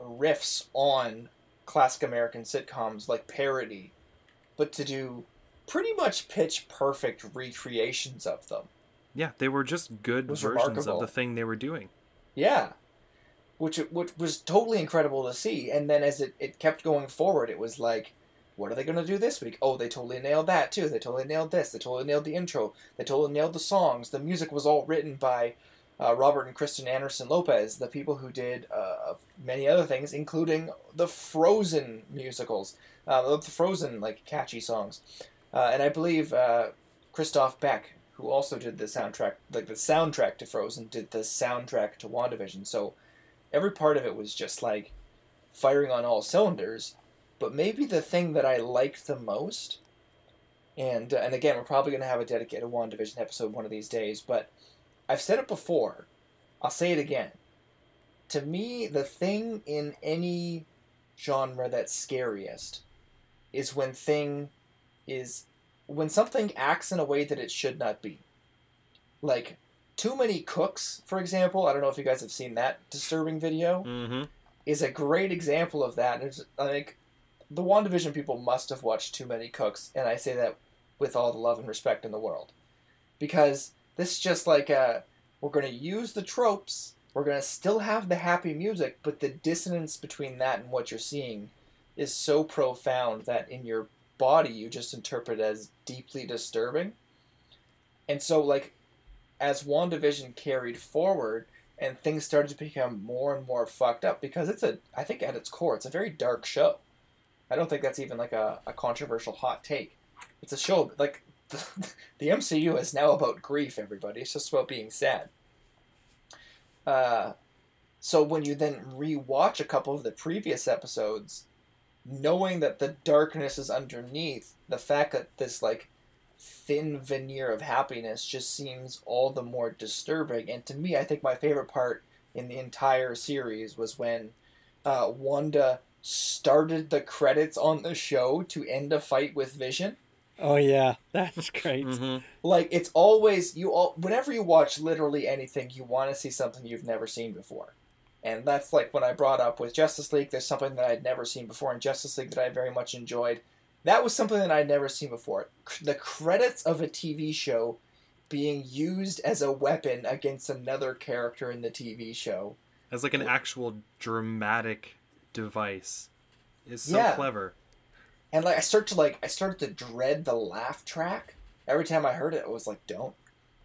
riffs on classic American sitcoms like parody, but to do pretty much pitch perfect recreations of them. Yeah, they were just good versions remarkable. of the thing they were doing. Yeah. Which which was totally incredible to see. And then as it, it kept going forward, it was like, what are they gonna do this week? Oh, they totally nailed that too. They totally nailed this. They totally nailed the intro. They totally nailed the songs. The music was all written by uh, Robert and Kristen Anderson Lopez, the people who did uh, many other things, including the Frozen musicals, uh, the Frozen like catchy songs, uh, and I believe uh, Christophe Beck, who also did the soundtrack, like the soundtrack to Frozen, did the soundtrack to WandaVision. So every part of it was just like firing on all cylinders. But maybe the thing that I liked the most, and uh, and again, we're probably going to have a dedicated WandaVision episode one of these days, but I've said it before. I'll say it again. To me, the thing in any genre that's scariest is when thing is when something acts in a way that it should not be. Like too many cooks, for example. I don't know if you guys have seen that disturbing video. Mm-hmm. Is a great example of that. It's like the WandaVision people must have watched too many cooks, and I say that with all the love and respect in the world, because this is just like a we're going to use the tropes. We're going to still have the happy music, but the dissonance between that and what you're seeing is so profound that in your body you just interpret as deeply disturbing. And so, like, as WandaVision carried forward and things started to become more and more fucked up, because it's a, I think at its core, it's a very dark show. I don't think that's even like a, a controversial hot take. It's a show, like, the, the MCU is now about grief, everybody. It's just about being sad. Uh, so when you then rewatch a couple of the previous episodes, knowing that the darkness is underneath, the fact that this like thin veneer of happiness just seems all the more disturbing. And to me, I think my favorite part in the entire series was when uh, Wanda started the credits on the show to end a fight with Vision. Oh yeah, that's great. Mm-hmm. Like it's always you all whenever you watch literally anything, you want to see something you've never seen before. And that's like when I brought up with Justice League, there's something that I'd never seen before in Justice League that I very much enjoyed. That was something that I'd never seen before. The credits of a TV show being used as a weapon against another character in the TV show. As like an actual dramatic device is so Yeah. clever. And like I start to like I started to dread the laugh track. Every time I heard it, I was like, "Don't,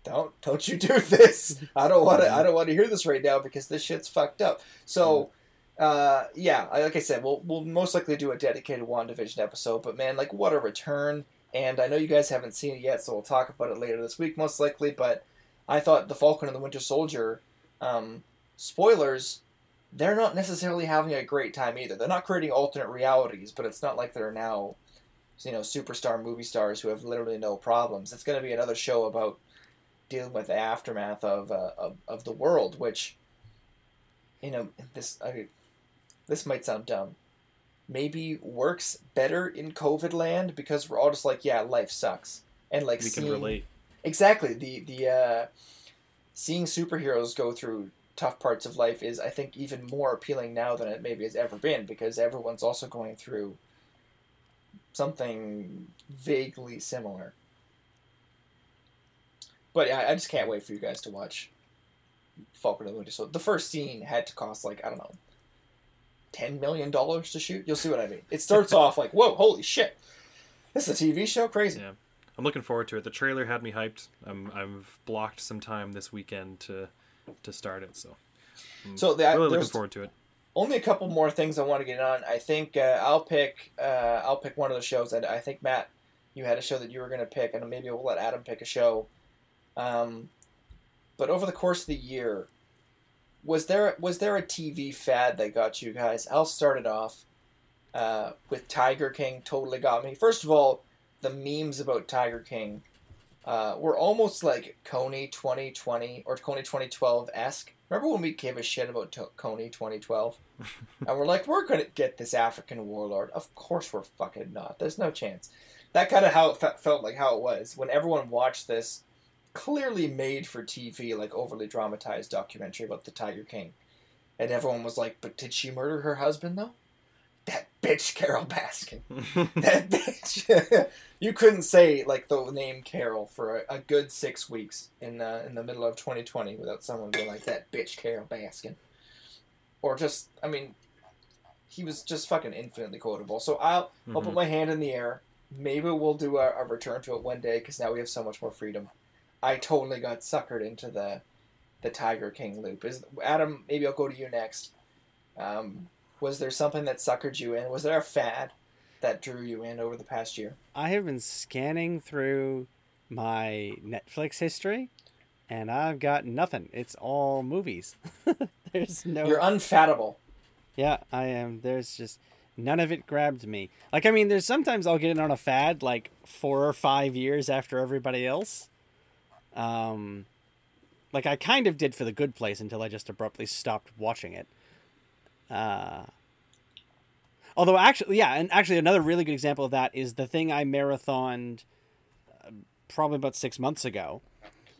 don't, don't you do this! I don't want to. I don't want to hear this right now because this shit's fucked up." So, uh, yeah, like I said, we'll we'll most likely do a dedicated WandaVision episode. But man, like, what a return! And I know you guys haven't seen it yet, so we'll talk about it later this week, most likely. But I thought the Falcon and the Winter Soldier, um, spoilers, they're not necessarily having a great time either. They're not creating alternate realities, but it's not like they're now, you know, superstar movie stars who have literally no problems. It's going to be another show about dealing with the aftermath of uh, of, of the world, which, you know, this I, this might sound dumb, maybe works better in COVID land because we're all just like, yeah, life sucks, and like we can seeing- relate. exactly the the uh, seeing superheroes go through tough parts of life is I think even more appealing now than it maybe has ever been because everyone's also going through something vaguely similar. But yeah, I just can't wait for you guys to watch Falcon and the Winter Soldier. The first scene had to cost like I don't know, ten million dollars to shoot. You'll see what I mean. It starts off like whoa, holy shit, this is a TV show, crazy. Yeah. I'm looking forward to it. The trailer had me hyped. I'm, I've blocked some time this weekend to to start it, so I'm So that- really looking forward to it. only a couple more things I want to get on. I think uh, I'll pick uh, I'll pick one of the shows that I think Matt, you had a show that you were going to pick, and maybe we'll let Adam pick a show. Um, but over the course of the year, was there was there a TV fad that got you guys? I'll start it off uh, with Tiger King. Totally got me. First of all, the memes about Tiger King uh, were almost like Kony 2020 or Kony 2012 esque. Remember when we gave a shit about to- Kony 2012? and we're like, we're gonna get this African warlord. Of course we're fucking not. There's no chance. That kind of how it fe- felt like how it was when everyone watched this clearly made for TV, like overly dramatized documentary about the Tiger King, and everyone was like, "But did she murder her husband though?" That bitch Carole Baskin. that bitch. you couldn't say like the name Carol for a, a good six weeks in uh, in the middle of 2020 without someone being like that bitch Carole Baskin, or just I mean, he was just fucking infinitely quotable. So I'll I'll put Mhm. my hand in the air. Maybe we'll do a, a return to it one day because now we have so much more freedom. I totally got suckered into the the Tiger King loop. Is Adam? Maybe I'll go to you next. Um, was there something that suckered you in? Was there a fad that drew you in over the past year? I have been scanning through my Netflix history, and I've got nothing. It's all movies. There's no. You're unfattable. Yeah, I am. There's just none of it grabbed me. Like, I mean, there's sometimes I'll get in on a fad like four or five years after everybody else. Um, like I kind of did for The Good Place until I just abruptly stopped watching it. Uh, although actually, yeah, and actually another really good example of that is the thing I marathoned uh, probably about six months ago.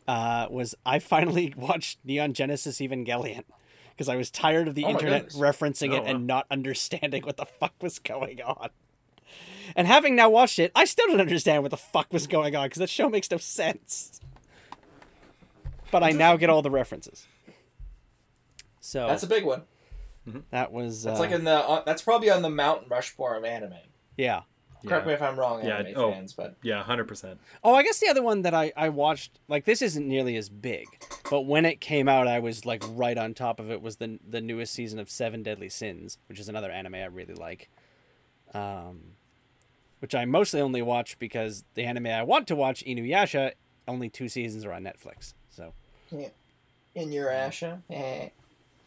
Uh, was I finally watched Neon Genesis Evangelion because I was tired of the Oh internet referencing it Oh, and wow. not understanding what the fuck was going on. And having now watched it, I still don't understand what the fuck was going on because that show makes no sense. But I now get all the references. So That's a big one. that was That's uh, like in the. Uh, that's probably on the Mount Rushmore of anime. yeah. Correct me if I'm wrong, Yeah, anime oh. fans, but yeah, hundred percent. Oh, I guess the other one that I, I watched, like this isn't nearly as big, but when it came out, I was like right on top of it. Was the the newest season of Seven Deadly Sins, which is another anime I really like. Um, which I mostly only watch because the anime I want to watch, Inuyasha, only two seasons are on Netflix. So in your Asha, eh.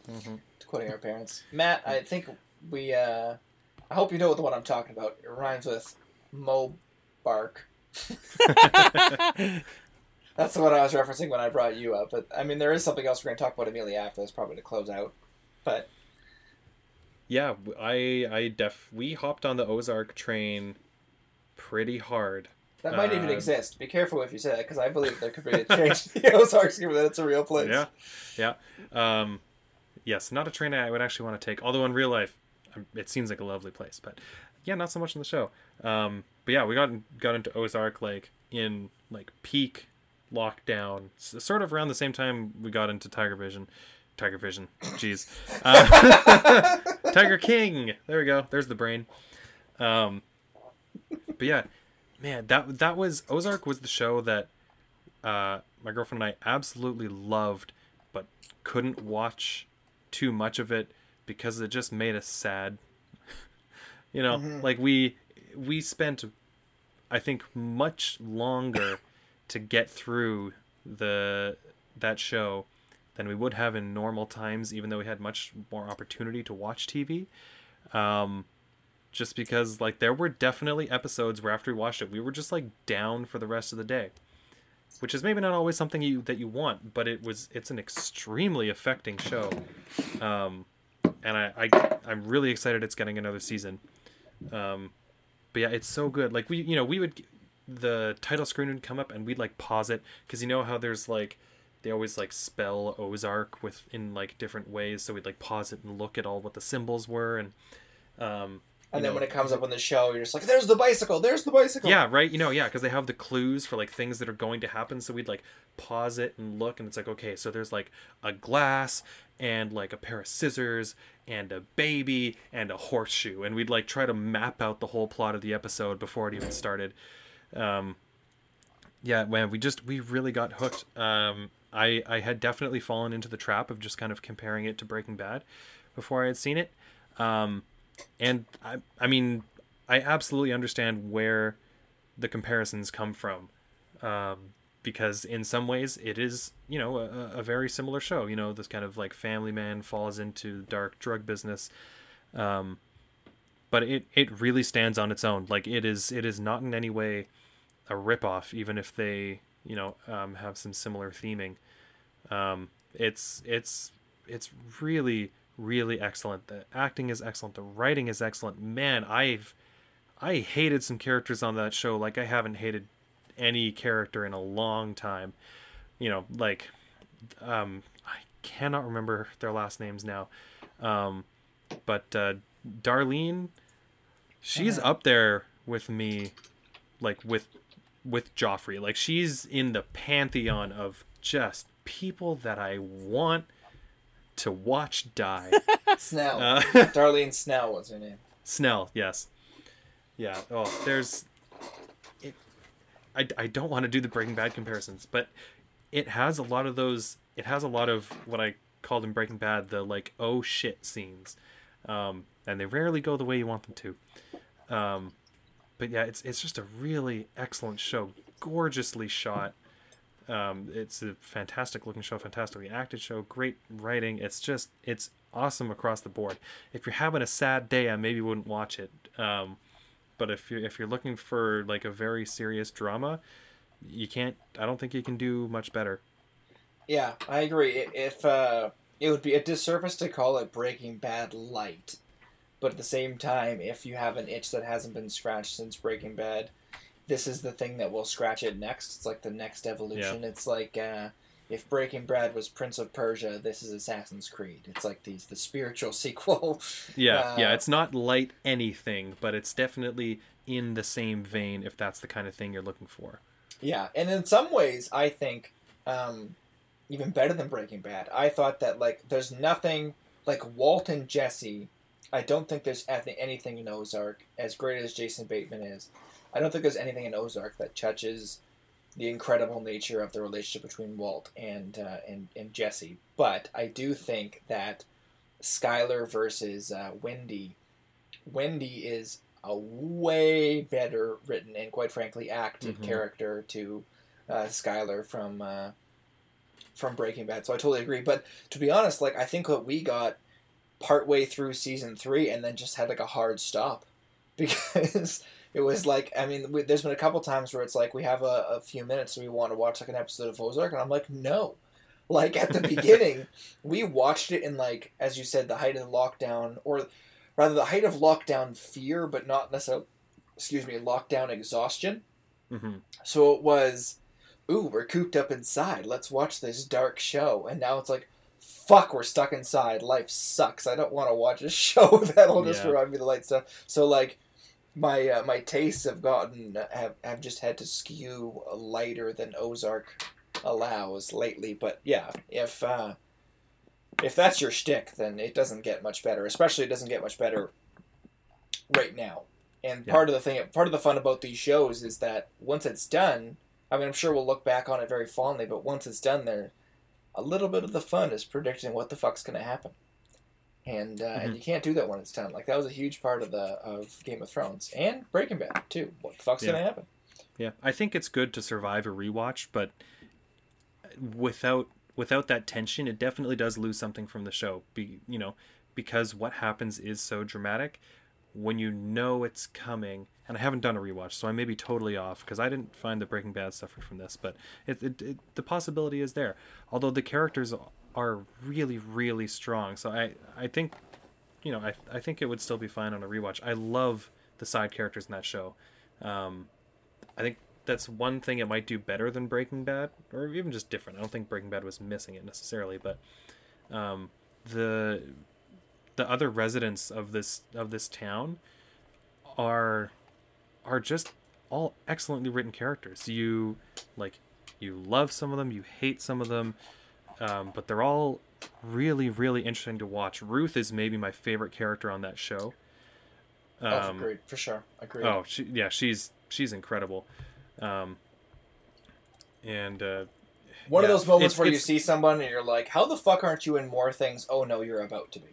Mhm. quoting our parents. Matt, I think we. uh I hope you know what the one I'm talking about. It rhymes with Mo Bark. That's the one I was referencing when I brought you up. But I mean, there is something else we're going to talk about immediately after this, probably to close out. But Yeah, I I def we hopped on the Ozark train pretty hard. That might even Uh, exist. Be careful if you say that, because I believe there could be a change to the Ozarks, given that it's a real place. Yeah, yeah. Um, yes, not a train I would actually want to take. Although in real life, um, it seems like a lovely place. But yeah, not so much in the show. Um, but yeah, we got got into Ozark like in like peak lockdown, sort of around the same time we got into Tiger Vision. Tiger Vision, jeez. Uh, Tiger King. There we go. There's the brain. Um, but yeah, man, that that was Ozark was the show that uh, my girlfriend and I absolutely loved, but couldn't watch too much of it because it just made us sad. you know, Mhm. like we we spent, I think, much longer to get through the that show than we would have in normal times, even though we had much more opportunity to watch TV. Um, just because like there were definitely episodes where after we watched it, we were just like down for the rest of the day, which is maybe not always something you that you want, but it was it's an extremely affecting show. Um, and I, I I'm really excited it's getting another season. Um, but yeah, it's so good. Like we, you know, we would the title screen would come up and we'd like pause it because you know how there's like they always like spell Ozark with in like different ways. So we'd like pause it and look at all what the symbols were, and um, And then know, when it comes up on the show, you're just like, "There's the bicycle! There's the bicycle!" yeah, right. You know, yeah, because they have the clues for like things that are going to happen. So we'd like pause it and look, and it's like, okay, so there's like a glass and like a pair of scissors and a baby and a horseshoe, and we'd like try to map out the whole plot of the episode before it even started. Um, yeah, man, we just we really got hooked. Um, I I had definitely fallen into the trap of just kind of comparing it to Breaking Bad before I had seen it. Um, and I I mean I absolutely understand where the comparisons come from. Um, because in some ways it is, you know, a, a very similar show. You know, this kind of like family man falls into dark drug business. Um, but it, it really stands on its own. Like it is it is not in any way a ripoff, even if they, you know, um, have some similar theming. Um, it's it's it's really really excellent. The acting is excellent. The writing is excellent. Man, I've I hated some characters on that show like I haven't hated any character in a long time. You know, like um I cannot remember their last names now. Um but uh Darlene she's Uh-huh. up there with me like with with Joffrey. Like she's in the pantheon of just people that I want to watch die. Snell. Uh, Darlene Snell was her name. Snell, yes. Yeah. Oh, there's. It. I, I don't want to do the Breaking Bad comparisons, but it has a lot of those. It has a lot of what I called in Breaking Bad the like oh shit scenes, um, and they rarely go the way you want them to. Um, but yeah, it's it's just a really excellent show, gorgeously shot. Um, it's a fantastic looking show, fantastically acted show, great writing. It's just it's awesome across the board. If you're having a sad day, I maybe wouldn't watch it. Um, but if you're if you're looking for like a very serious drama, you can't. I don't think you can do much better. Yeah, I agree. If uh, it would be a disservice to call it Breaking Bad light, but at the same time, if you have an itch that hasn't been scratched since Breaking Bad, this is the thing that will scratch it next. It's like the next evolution. It's like uh, if Breaking Bad was Prince of Persia, this is Assassin's Creed. It's like these the spiritual sequel. Yeah, yeah. Uh, It's not light anything, but it's definitely in the same vein. If that's the kind of thing you're looking for. Yeah, and in some ways, I think um, even better than Breaking Bad. I thought that like there's nothing like Walt and Jesse. I don't think there's anything in Ozark as great as Jason Bateman is. I don't think there's anything in Ozark that touches the incredible nature of the relationship between Walt and uh, and and Jesse. But I do think that Skyler versus uh, Wendy, Wendy is a way better written and quite frankly acted Mhm. character to uh, Skyler from uh, from Breaking Bad. So I totally agree. But to be honest, like I think what we got partway through season three and then just had like a hard stop because it was like I mean we, there's been a couple times where it's like we have a, a few minutes and we want to watch like an episode of Ozark and I'm like no. Like at the beginning, we watched it in like as you said the height of the lockdown or rather the height of lockdown fear, but not necessarily excuse me lockdown exhaustion. hmm So it was, ooh, we're cooped up inside. Let's watch this dark show. And now it's like, fuck, we're stuck inside. Life sucks. I don't want to watch a show that'll just Yeah. remind me of the light stuff. So like, my uh, my tastes have gotten have have just had to skew lighter than Ozark allows lately. But yeah, if uh, if that's your shtick, then it doesn't get much better. Especially, it doesn't get much better right now. And Yeah. part of the thing, part of the fun about these shows is that once it's done, I mean, I'm sure we'll look back on it very fondly. But once it's done, there, a little bit of the fun is predicting what the fuck's going to happen. And uh, and Mhm. you can't do that when it's done. Like that was a huge part of the of Game of Thrones and Breaking Bad too. What the fuck's Yeah. to happen? Yeah, I think it's good to survive a rewatch, but without without that tension, it definitely does lose something from the show. Be you know, because what happens is so dramatic. When you know it's coming, and I haven't done a rewatch, so I may be totally off because I didn't find the Breaking Bad suffered from this, but it, it, it the possibility is there. Although the characters are really really strong, so I I think you know I I think it would still be fine on a rewatch. I love the side characters in that show. Um, I think that's one thing it might do better than Breaking Bad, or even just different. I don't think Breaking Bad was missing it necessarily, but um, the the other residents of this of this town are are just all excellently written characters. You like you love some of them, you hate some of them, um, but they're all really really interesting to watch. Ruth is maybe my favorite character on that show. oh, Um, agreed for sure. Agreed. Oh, she, yeah, she's she's incredible. Um, and uh, One of those moments it's- where you see someone and you're like, "How the fuck aren't you in more things?" Oh no, you're about to be,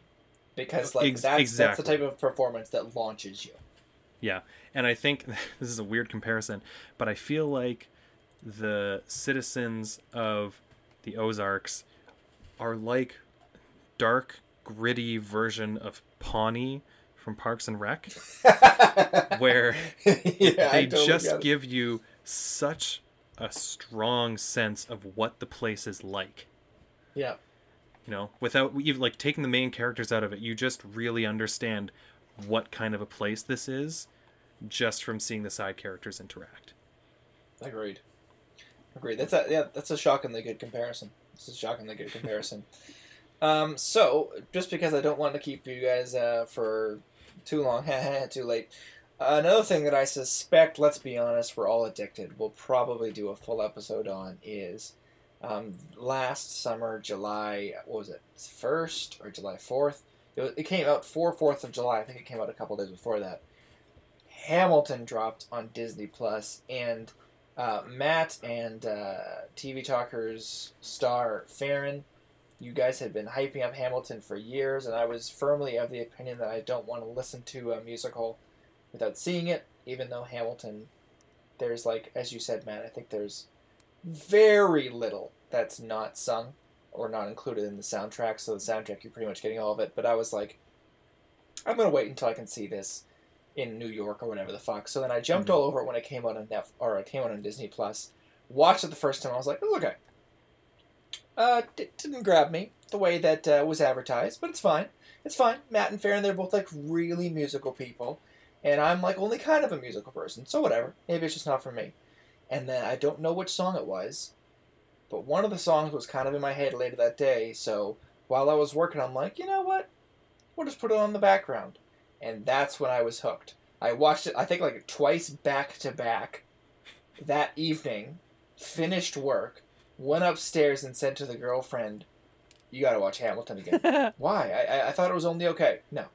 because like Ex- that's that's the type of performance that launches you. Yeah, and I think this is a weird comparison, but I feel like the citizens of the Ozarks are like dark, gritty version of Pawnee from Parks and Rec, where yeah, they totally just give you such a strong sense of what the place is like. yeah. You know, without even like taking the main characters out of it, you just really understand what kind of a place this is just from seeing the side characters interact. Agreed. Agreed. That's a yeah. That's a shockingly good comparison. Is a shockingly good comparison. um. So just because I don't want to keep you guys uh, for too long, too late. another thing that I suspect, let's be honest, we're all addicted. We'll probably do a full episode on is um, last summer, July. What was it? First or July fourth? It, it came out for Fourth of July. I think it came out a couple days before that. Hamilton dropped on Disney Plus, and uh, Matt and uh, TV Talkers star Farron, you guys had been hyping up Hamilton for years, and I was firmly of the opinion that I don't want to listen to a musical without seeing it, even though Hamilton, there's like, as you said, Matt, I think there's very little that's not sung or not included in the soundtrack, so the soundtrack, you're pretty much getting all of it, but I was like, I'm going to wait until I can see this in New York or whatever the fuck. So then I jumped Mhm. all over it when it came out on Net or it came out on Disney Plus. Watched it the first time. I was like, "It's okay." Uh, d- didn't grab me the way that uh, was advertised, but it's fine. It's fine. Matt and Farron, they're both like really musical people, and I'm like only kind of a musical person, so whatever. Maybe it's just not for me. And then I don't know which song it was, but one of the songs was kind of in my head later that day. So while I was working, I'm like, you know what? We'll just put it on the background and that's when I was hooked. I watched it, I think, like twice back to back that evening, finished work, went upstairs and said to the girlfriend, You gotta watch Hamilton again. Why? I, I, thought it was only okay. No.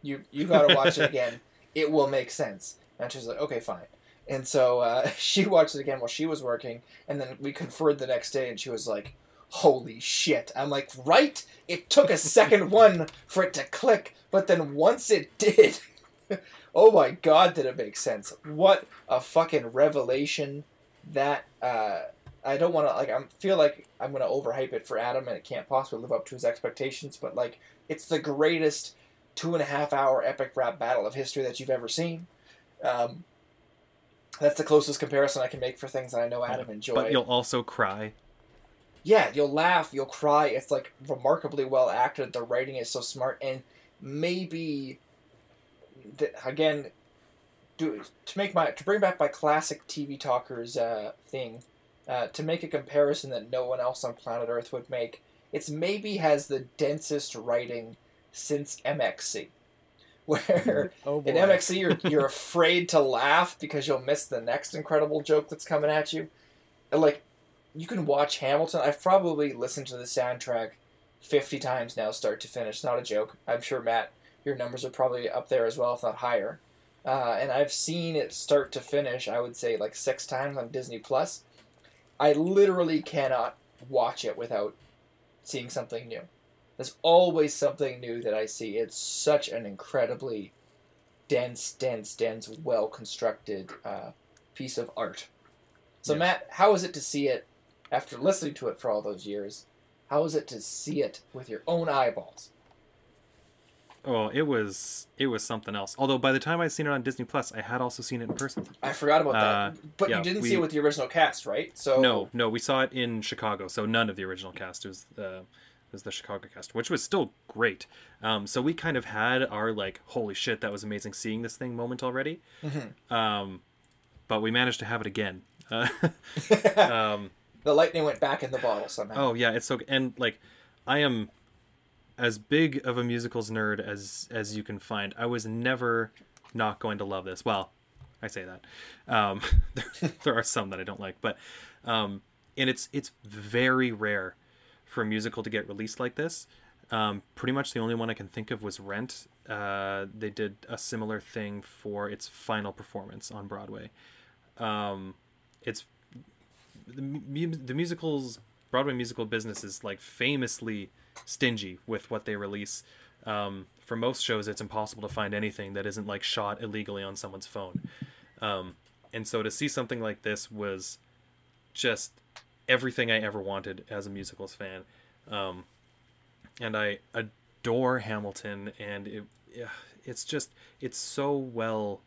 You, you gotta watch it again. It will make sense. And she was like, Okay, fine. And so uh, she watched it again while she was working, and then we conferred the next day, and she was like, Holy shit. I'm like, Right? It took a second one for it to click, but then once it did, oh my god, did it make sense? What a fucking revelation that uh, I don't want to like. I feel like I'm gonna overhype it for Adam, and it can't possibly live up to his expectations. But like, it's the greatest two and a half hour epic rap battle of history that you've ever seen. Um, that's the closest comparison I can make for things that I know Adam enjoyed. But you'll also cry. Yeah, you'll laugh, you'll cry. It's like remarkably well acted. The writing is so smart, and maybe th- again, do to make my to bring back my classic TV talkers uh, thing, uh, to make a comparison that no one else on planet Earth would make. It's maybe has the densest writing since MXC, where oh in MXC, you're, you're afraid to laugh because you'll miss the next incredible joke that's coming at you. And, like, you can watch Hamilton. I've probably listened to the soundtrack 50 times now, start to finish. Not a joke. I'm sure, Matt, your numbers are probably up there as well, if not higher. Uh, and I've seen it start to finish, I would say, like six times on Disney Plus. I literally cannot watch it without seeing something new. There's always something new that I see. It's such an incredibly dense, dense, dense, well constructed uh, piece of art. So, Yeah. Matt, how is it to see it after listening to it for all those years? How is it to see it with your own eyeballs? Oh, it was it was something else. Although by the time I seen it on Disney Plus, I had also seen it in person. I forgot about Uh, that. But yeah, you didn't see it with the original cast, right? So No, no, we saw it in Chicago, so none of the original cast. It was uh, it was the Chicago cast, which was still great. Um, so we kind of had our like, holy shit, that was amazing seeing this thing moment already. Mhm. Um, but we managed to have it again. Uh, um, the lightning went back in the bottle somehow. oh yeah, it's so and like I am as big of a musicals nerd as as you can find. I was never not going to love this. Well, I say that. Um, there, are some that I don't like, but um, and it's it's very rare for a musical to get released like this. Um, pretty much the only one I can think of was Rent. Uh, they did a similar thing for its final performance on Broadway. Um, it's the, the musicals Broadway musical business is like famously stingy with what they release. Um, for most shows, it's impossible to find anything that isn't like shot illegally on someone's phone. Um, and so to see something like this was just everything I ever wanted as a musicals fan. Um, and I adore Hamilton, and it, it's just it's so well.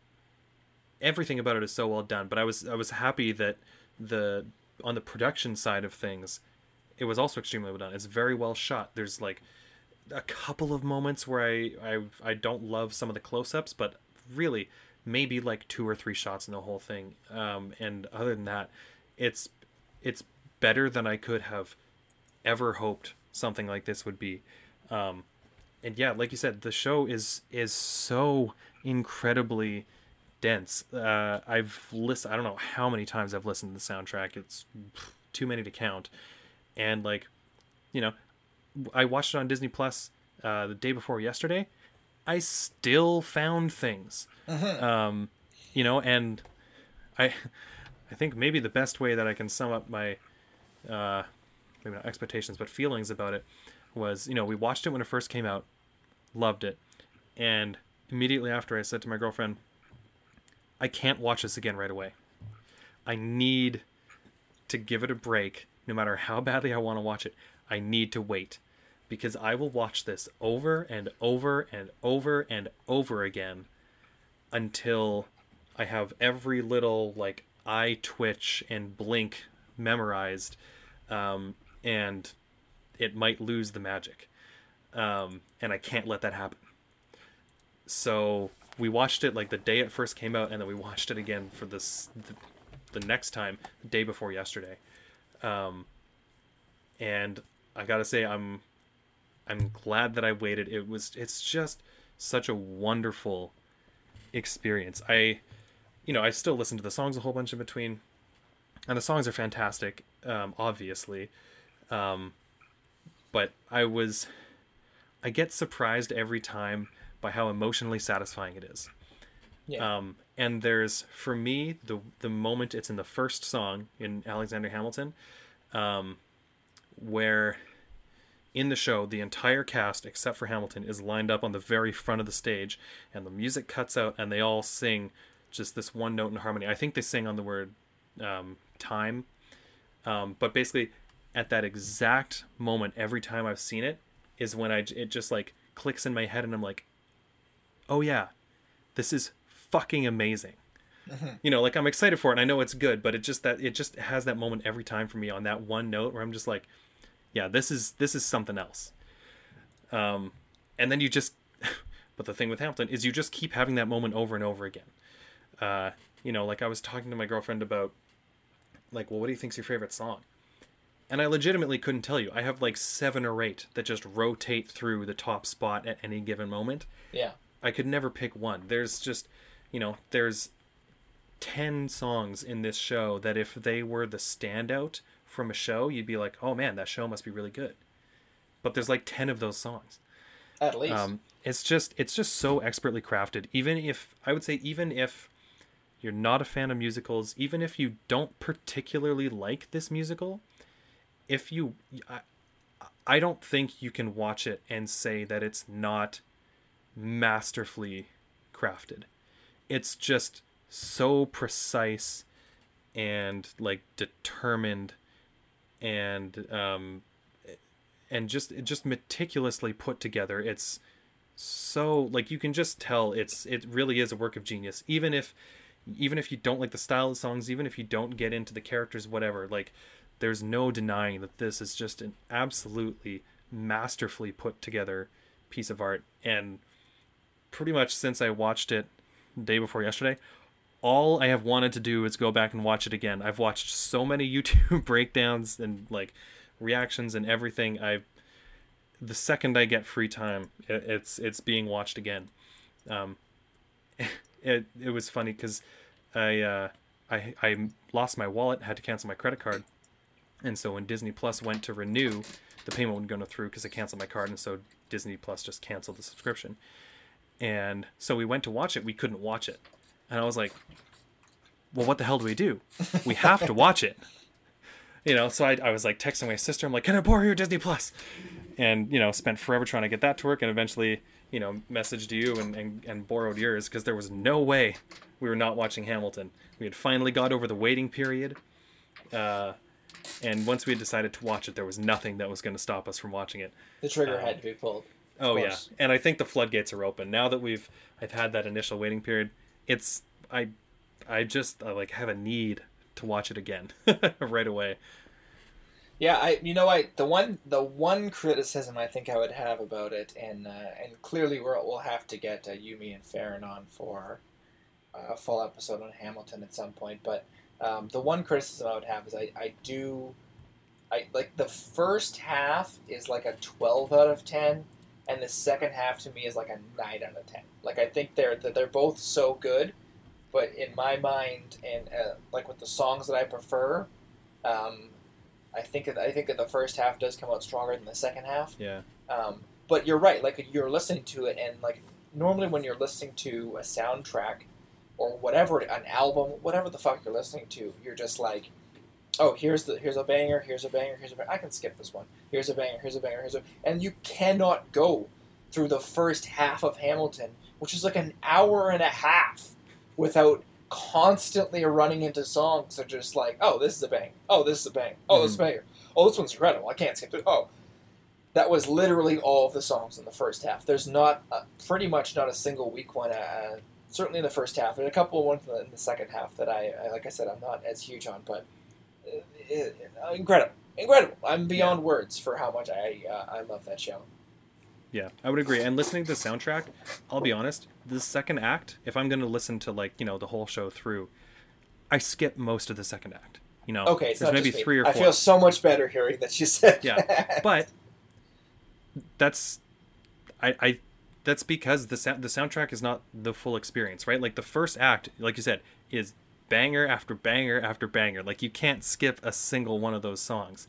Everything about it is so well done. But I was I was happy that the on the production side of things, it was also extremely well done. It's very well shot. There's like a couple of moments where I I, I don't love some of the close-ups, but really maybe like two or three shots in the whole thing. Um, and other than that, it's it's better than I could have ever hoped something like this would be. Um, and yeah, like you said, the show is is so incredibly dense. Uh, I've listened. I don't know how many times I've listened to the soundtrack. It's too many to count. And like, you know, I watched it on Disney Plus uh, the day before yesterday. I still found things, um, you know, and I, I think maybe the best way that I can sum up my, uh, maybe not expectations, but feelings about it was, you know, we watched it when it first came out, loved it, and immediately after I said to my girlfriend, I can't watch this again right away. I need to give it a break, no matter how badly I want to watch it. I need to wait because I will watch this over and over and over and over again until I have every little like eye twitch and blink memorized, um, and it might lose the magic, um, and I can't let that happen. So we watched it like the day it first came out, and then we watched it again for this the, the next time, the day before yesterday, um, and I gotta say I'm I'm glad that I waited. It was it's just such a wonderful experience. I you know, I still listen to the songs a whole bunch in between. And the songs are fantastic, um, obviously. Um, but I was I get surprised every time by how emotionally satisfying it is. Yeah. Um, and there's for me the the moment it's in the first song in Alexander Hamilton, um, where in the show the entire cast except for Hamilton is lined up on the very front of the stage, and the music cuts out and they all sing just this one note in harmony. I think they sing on the word um, time, um, but basically at that exact moment every time I've seen it is when I it just like clicks in my head and I'm like, oh yeah, this is fucking amazing. You know, like I'm excited for it and I know it's good, but it just that it just has that moment every time for me on that one note where I'm just like, yeah, this is this is something else. Um, and then you just, but the thing with Hamilton is you just keep having that moment over and over again. Uh, you know, like I was talking to my girlfriend about, like, well, what do you think's your favorite song? And I legitimately couldn't tell you. I have like seven or eight that just rotate through the top spot at any given moment. yeah. I could never pick one. There's just, you know, there's 10 songs in this show that if they were the standout from a show, you'd be like, oh man, that show must be really good. But there's like 10 of those songs. At least. Um, it's just it's just so expertly crafted. Even if I would say even if you're not a fan of musicals, even if you don't particularly like this musical, if you I, I don't think you can watch it and say that it's not masterfully crafted. It's just so precise and like determined and um and just just meticulously put together. It's so like you can just tell it's it really is a work of genius. Even if even if you don't like the style of songs, even if you don't get into the characters, whatever, like there's no denying that this is just an absolutely masterfully put together piece of art. And pretty much since I watched it day before yesterday, all I have wanted to do is go back and watch it again. I've watched so many YouTube breakdowns and like reactions and everything. I the second I get free time, it, it's it's being watched again. Um, it it was funny because I uh, I I lost my wallet, had to cancel my credit card, and so when Disney Plus went to renew, the payment wouldn't go through because I canceled my card, and so Disney Plus just canceled the subscription. And so we went to watch it. We couldn't watch it, and I was like, "Well, what the hell do we do? We have to watch it." You know, so I, I was like texting my sister. I'm like, "Can I borrow your Disney Plus?" And you know, spent forever trying to get that to work, and eventually, you know, messaged you and and, and borrowed yours because there was no way we were not watching Hamilton. We had finally got over the waiting period. Uh, and once we had decided to watch it, there was nothing that was going to stop us from watching it. The trigger Um, had to be pulled. Oh yeah, and I think the floodgates are open now that we've I've had that initial waiting period. It's I I just I like have a need to watch it again right away. Yeah, I you know I the one the one criticism I think I would have about it, and uh, and clearly we're, we'll have to get uh, Yumi and Farron on for uh, a full episode on Hamilton at some point. But um, the one criticism I would have is I, I do I like the first half is like a twelve out of ten, and the second half to me is like a nine out of ten. Like I think they're they're both so good, but in my mind and uh, like with the songs that I prefer. Um, I think I think that the first half does come out stronger than the second half. Yeah. Um, but you're right. Like you're listening to it, and like normally when you're listening to a soundtrack or whatever, an album, whatever the fuck you're listening to, you're just like, oh, here's the here's a banger, here's a banger, here's a banger. I can skip this one. Here's a banger, here's a banger, here's a, and you cannot go through the first half of Hamilton, which is like an hour and a half, without constantly running into songs that are just like, oh, this is a bang, oh, this is a bang, oh, this is a banger, oh, this one's incredible. I can't skip it. Oh, that was literally all of the songs in the first half. There's not uh, pretty much not a single weak one. Uh, certainly in the first half. There's a couple of ones in the, in the second half that I, I, like I said, I'm not as huge on, but incredible, incredible. I'm beyond words for how much I uh, I love that show. Yeah, I would agree. And listening to the soundtrack, I'll be honest, the second act, if I'm going to listen to like, you know, the whole show through, I skip most of the second act. You know, Okay, there's maybe three or I four. feel so much better hearing that you said. Yeah, that. but that's I, I that's because the sound the soundtrack is not the full experience, right? Like the first act, like you said, is banger after banger after banger. Like you can't skip a single one of those songs.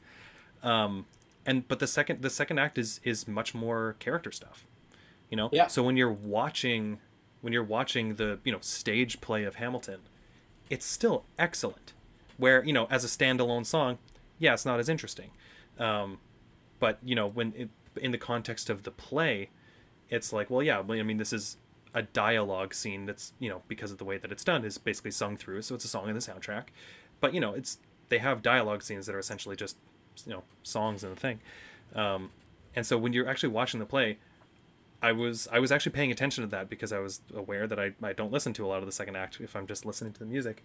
Um, and but the second the second act is is much more character stuff. You know? Yeah. So when you're watching when you're watching the, you know, stage play of Hamilton, it's still excellent. Where, you know, as a standalone song, yeah, it's not as interesting. Um, but you know when it, in the context of the play it's like well yeah i mean this is a dialogue scene that's you know because of the way that it's done is basically sung through so it's a song in the soundtrack. But you know it's they have dialogue scenes that are essentially just you know songs and a thing. Um, and so when you're actually watching the play i was i was actually paying attention to that because i was aware that i, I don't listen to a lot of the second act if i'm just listening to the music.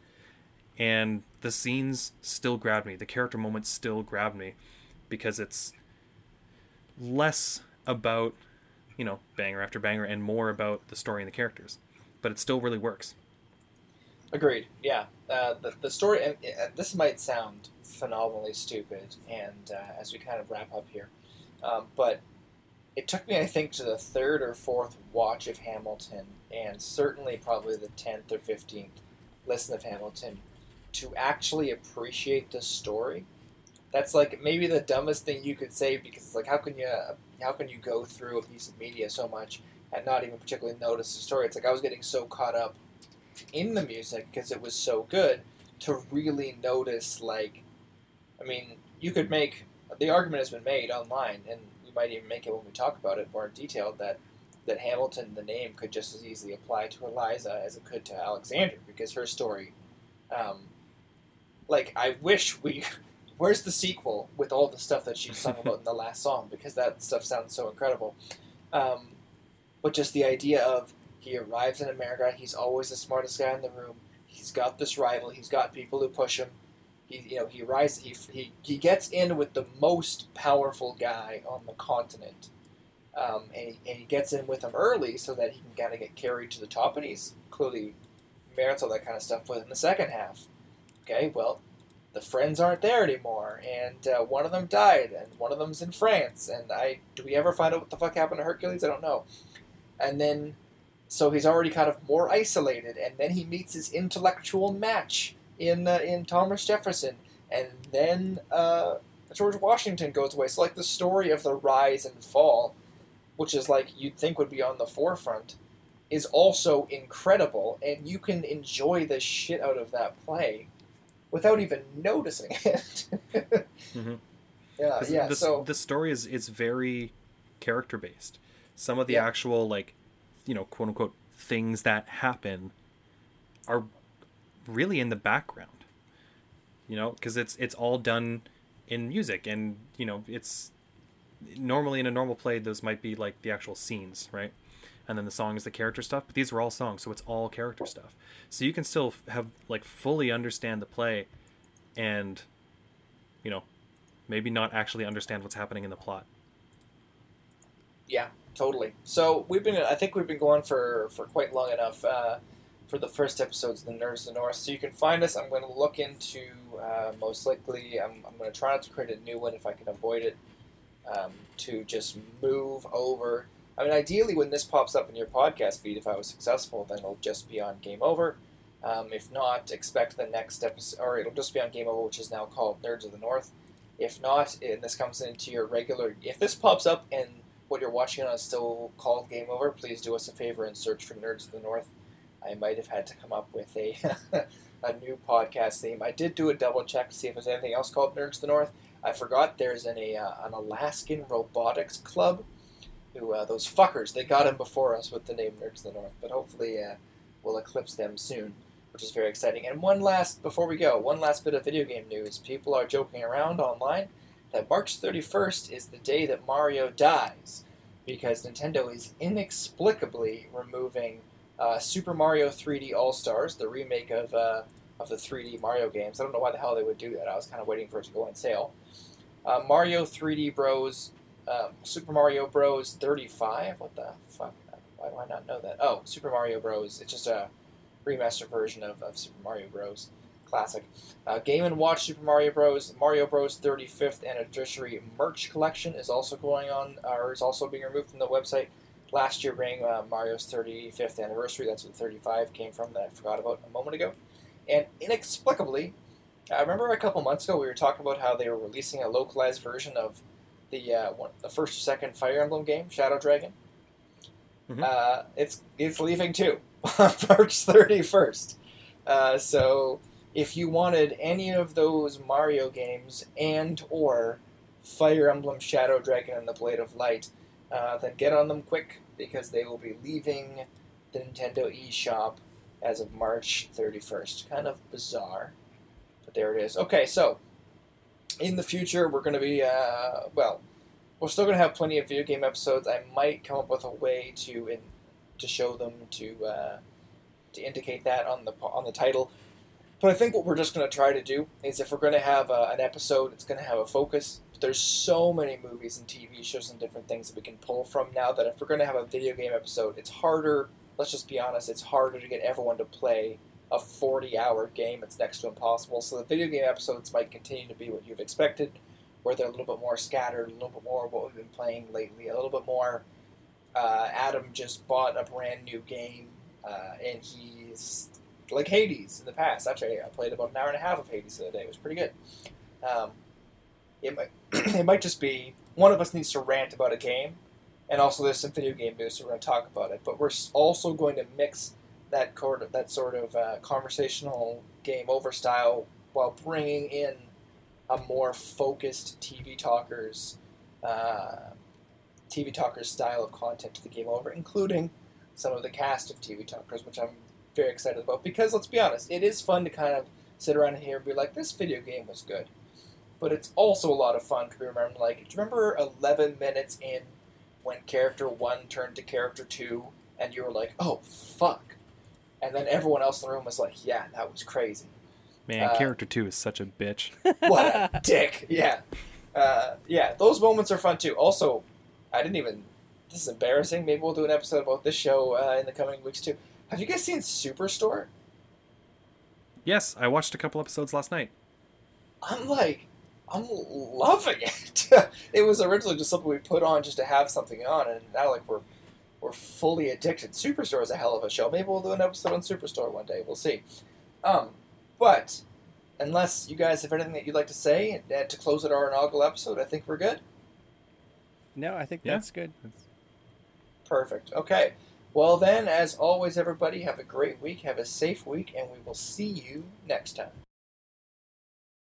And the scenes still grabbed me. The character moments still grabbed me because it's less about you know banger after banger and more about the story and the characters but it still really works Agreed. Yeah. Uh, the, the story, and uh, this might sound phenomenally stupid, and uh, as we kind of wrap up here, um, but it took me, I think, to the third or fourth watch of Hamilton, and certainly probably the tenth or fifteenth listen of Hamilton, to actually appreciate the story. That's like maybe the dumbest thing you could say because it's like how can you how can you go through a piece of media so much and not even particularly notice the story? It's like I was getting so caught up in the music because it was so good to really notice like I mean you could make the argument has been made online and we might even make it when we talk about it more in detail that that Hamilton the name could just as easily apply to Eliza as it could to Alexander because her story um, like I wish we where's the sequel with all the stuff that she sung about in the last song because that stuff sounds so incredible um, but just the idea of he arrives in America. He's always the smartest guy in the room. He's got this rival. He's got people who push him. He, you know, he rises. He, he, he gets in with the most powerful guy on the continent, um, and, he, and he gets in with him early so that he can kind of get carried to the top. And he's clearly merits all that kind of stuff. But in the second half, okay, well, the friends aren't there anymore, and uh, one of them died, and one of them's in France, and I do we ever find out what the fuck happened to Hercules? I don't know. And then, so he's already kind of more isolated, and then he meets his intellectual match in uh, in Thomas Jefferson, and then uh, George Washington goes away. So like the story of the rise and fall, which is like you'd think would be on the forefront, is also incredible, and you can enjoy the shit out of that play without even noticing it. Mhm. Yeah, yeah. the, so the story is is very character based. Some of the Yeah. actual like, you know, quote unquote things that happen are really in the background. You know, because it's it's all done in music, and you know, it's normally in a normal play those might be like the actual scenes, right? And then the song is the character stuff, but these are all songs, so it's all character stuff. So you can still have like fully understand the play, and you know, maybe not actually understand what's happening in the plot. Yeah, totally. So we've been, I think we've been going for, for quite long enough uh, for the first episodes of the Nerds of the North. So you can find us. I'm going to look into, uh, most likely, I'm, I'm going to try not to create a new one if I can avoid it, um, to just move over. I mean, ideally, when this pops up in your podcast feed, if I was successful, then it'll just be on Game Over. Um, if not, expect the next episode, or it'll just be on Game Over, which is now called Nerds of the North. If not, and this comes into your regular, if this pops up and what you're watching on is still called Game Over, please do us a favor and search for Nerds of the North. I might have had to come up with a a new podcast theme. I did do a double check to see if there's anything else called Nerds of the North. I forgot there's an a uh, an Alaskan robotics club. Who uh, those fuckers? They got him before us with the name Nerds of the North, but hopefully uh, we'll eclipse them soon, which is very exciting. And one last before we go, one last bit of video game news. People are joking around online that March 31st is the day that Mario dies because Nintendo is inexplicably removing uh, Super Mario 3D All Stars, the remake of uh, of the 3D Mario games. I don't know why the hell they would do that. I was kind of waiting for it to go on sale. Uh, Mario 3D Bros, um, Super Mario Bros 35. What the fuck? Why do I not know that? Oh, Super Mario Bros. It's just a remastered version of, of Super Mario Bros. Classic. Uh, Game and Watch Super Mario Bros. Mario Bros. 35th Anniversary merch collection is also going on, or is also being removed from the website. Last year, bringing uh, Mario's 35th anniversary. That's what 35 came from. That I forgot about a moment ago. And inexplicably, I remember a couple months ago we were talking about how they were releasing a localized version of the uh, one, the first or second Fire Emblem game, Shadow Dragon. Mhm. Uh, it's it's leaving too, on March 31st. Uh, so if you wanted any of those Mario games and or Fire Emblem Shadow Dragon and the Blade of Light, uh, then get on them quick because they will be leaving the Nintendo eShop as of March 31st. Kind of bizarre, but there it is. Okay, so in the future we're going to be uh, well, we're still going to have plenty of video game episodes. I might come up with a way to in, to show them to uh, to indicate that on the on the title. But I think what we're just going to try to do is if we're going to have uh, an episode, it's going to have a focus. There's so many movies and TV shows and different things that we can pull from now that if we're going to have a video game episode, it's harder. Let's just be honest, it's harder to get everyone to play a 40 hour game. It's next to impossible. So the video game episodes might continue to be what you've expected, where they're a little bit more scattered, a little bit more what we've been playing lately, a little bit more. Uh, Adam just bought a brand new game, uh, and he's like Hades in the past. Actually, I played about an hour and a half of Hades the other day. It was pretty good. Um, it might it might just be one of us needs to rant about a game, and also there's some video game news, so we're going to talk about it. But we're also going to mix that sort of, that sort of uh, conversational game over style while bringing in a more focused TV talkers. Uh, TV Talkers style of content to the game over, including some of the cast of TV Talkers, which I'm very excited about. Because let's be honest, it is fun to kind of sit around here and be like, this video game was good. But it's also a lot of fun to remember, like, do you remember 11 minutes in when character 1 turned to character 2 and you were like, oh, fuck. And then everyone else in the room was like, yeah, that was crazy. Man, Uh, character two is such a bitch. What a dick. Yeah. Uh, yeah, those moments are fun too. Also, I didn't even. This is embarrassing. Maybe we'll do an episode about this show uh, in the coming weeks too. Have you guys seen Superstore? Yes, I watched a couple episodes last night. I'm like, I'm loving it. it was originally just something we put on just to have something on, and now like we're we're fully addicted. Superstore is a hell of a show. Maybe we'll do an episode on Superstore one day. We'll see. Um, but unless you guys have anything that you'd like to say and to close out our inaugural episode, I think we're good. No, I think Yeah. that's good. Perfect. Okay. Well then, as always, everybody have a great week, have a safe week, and we will see you next time.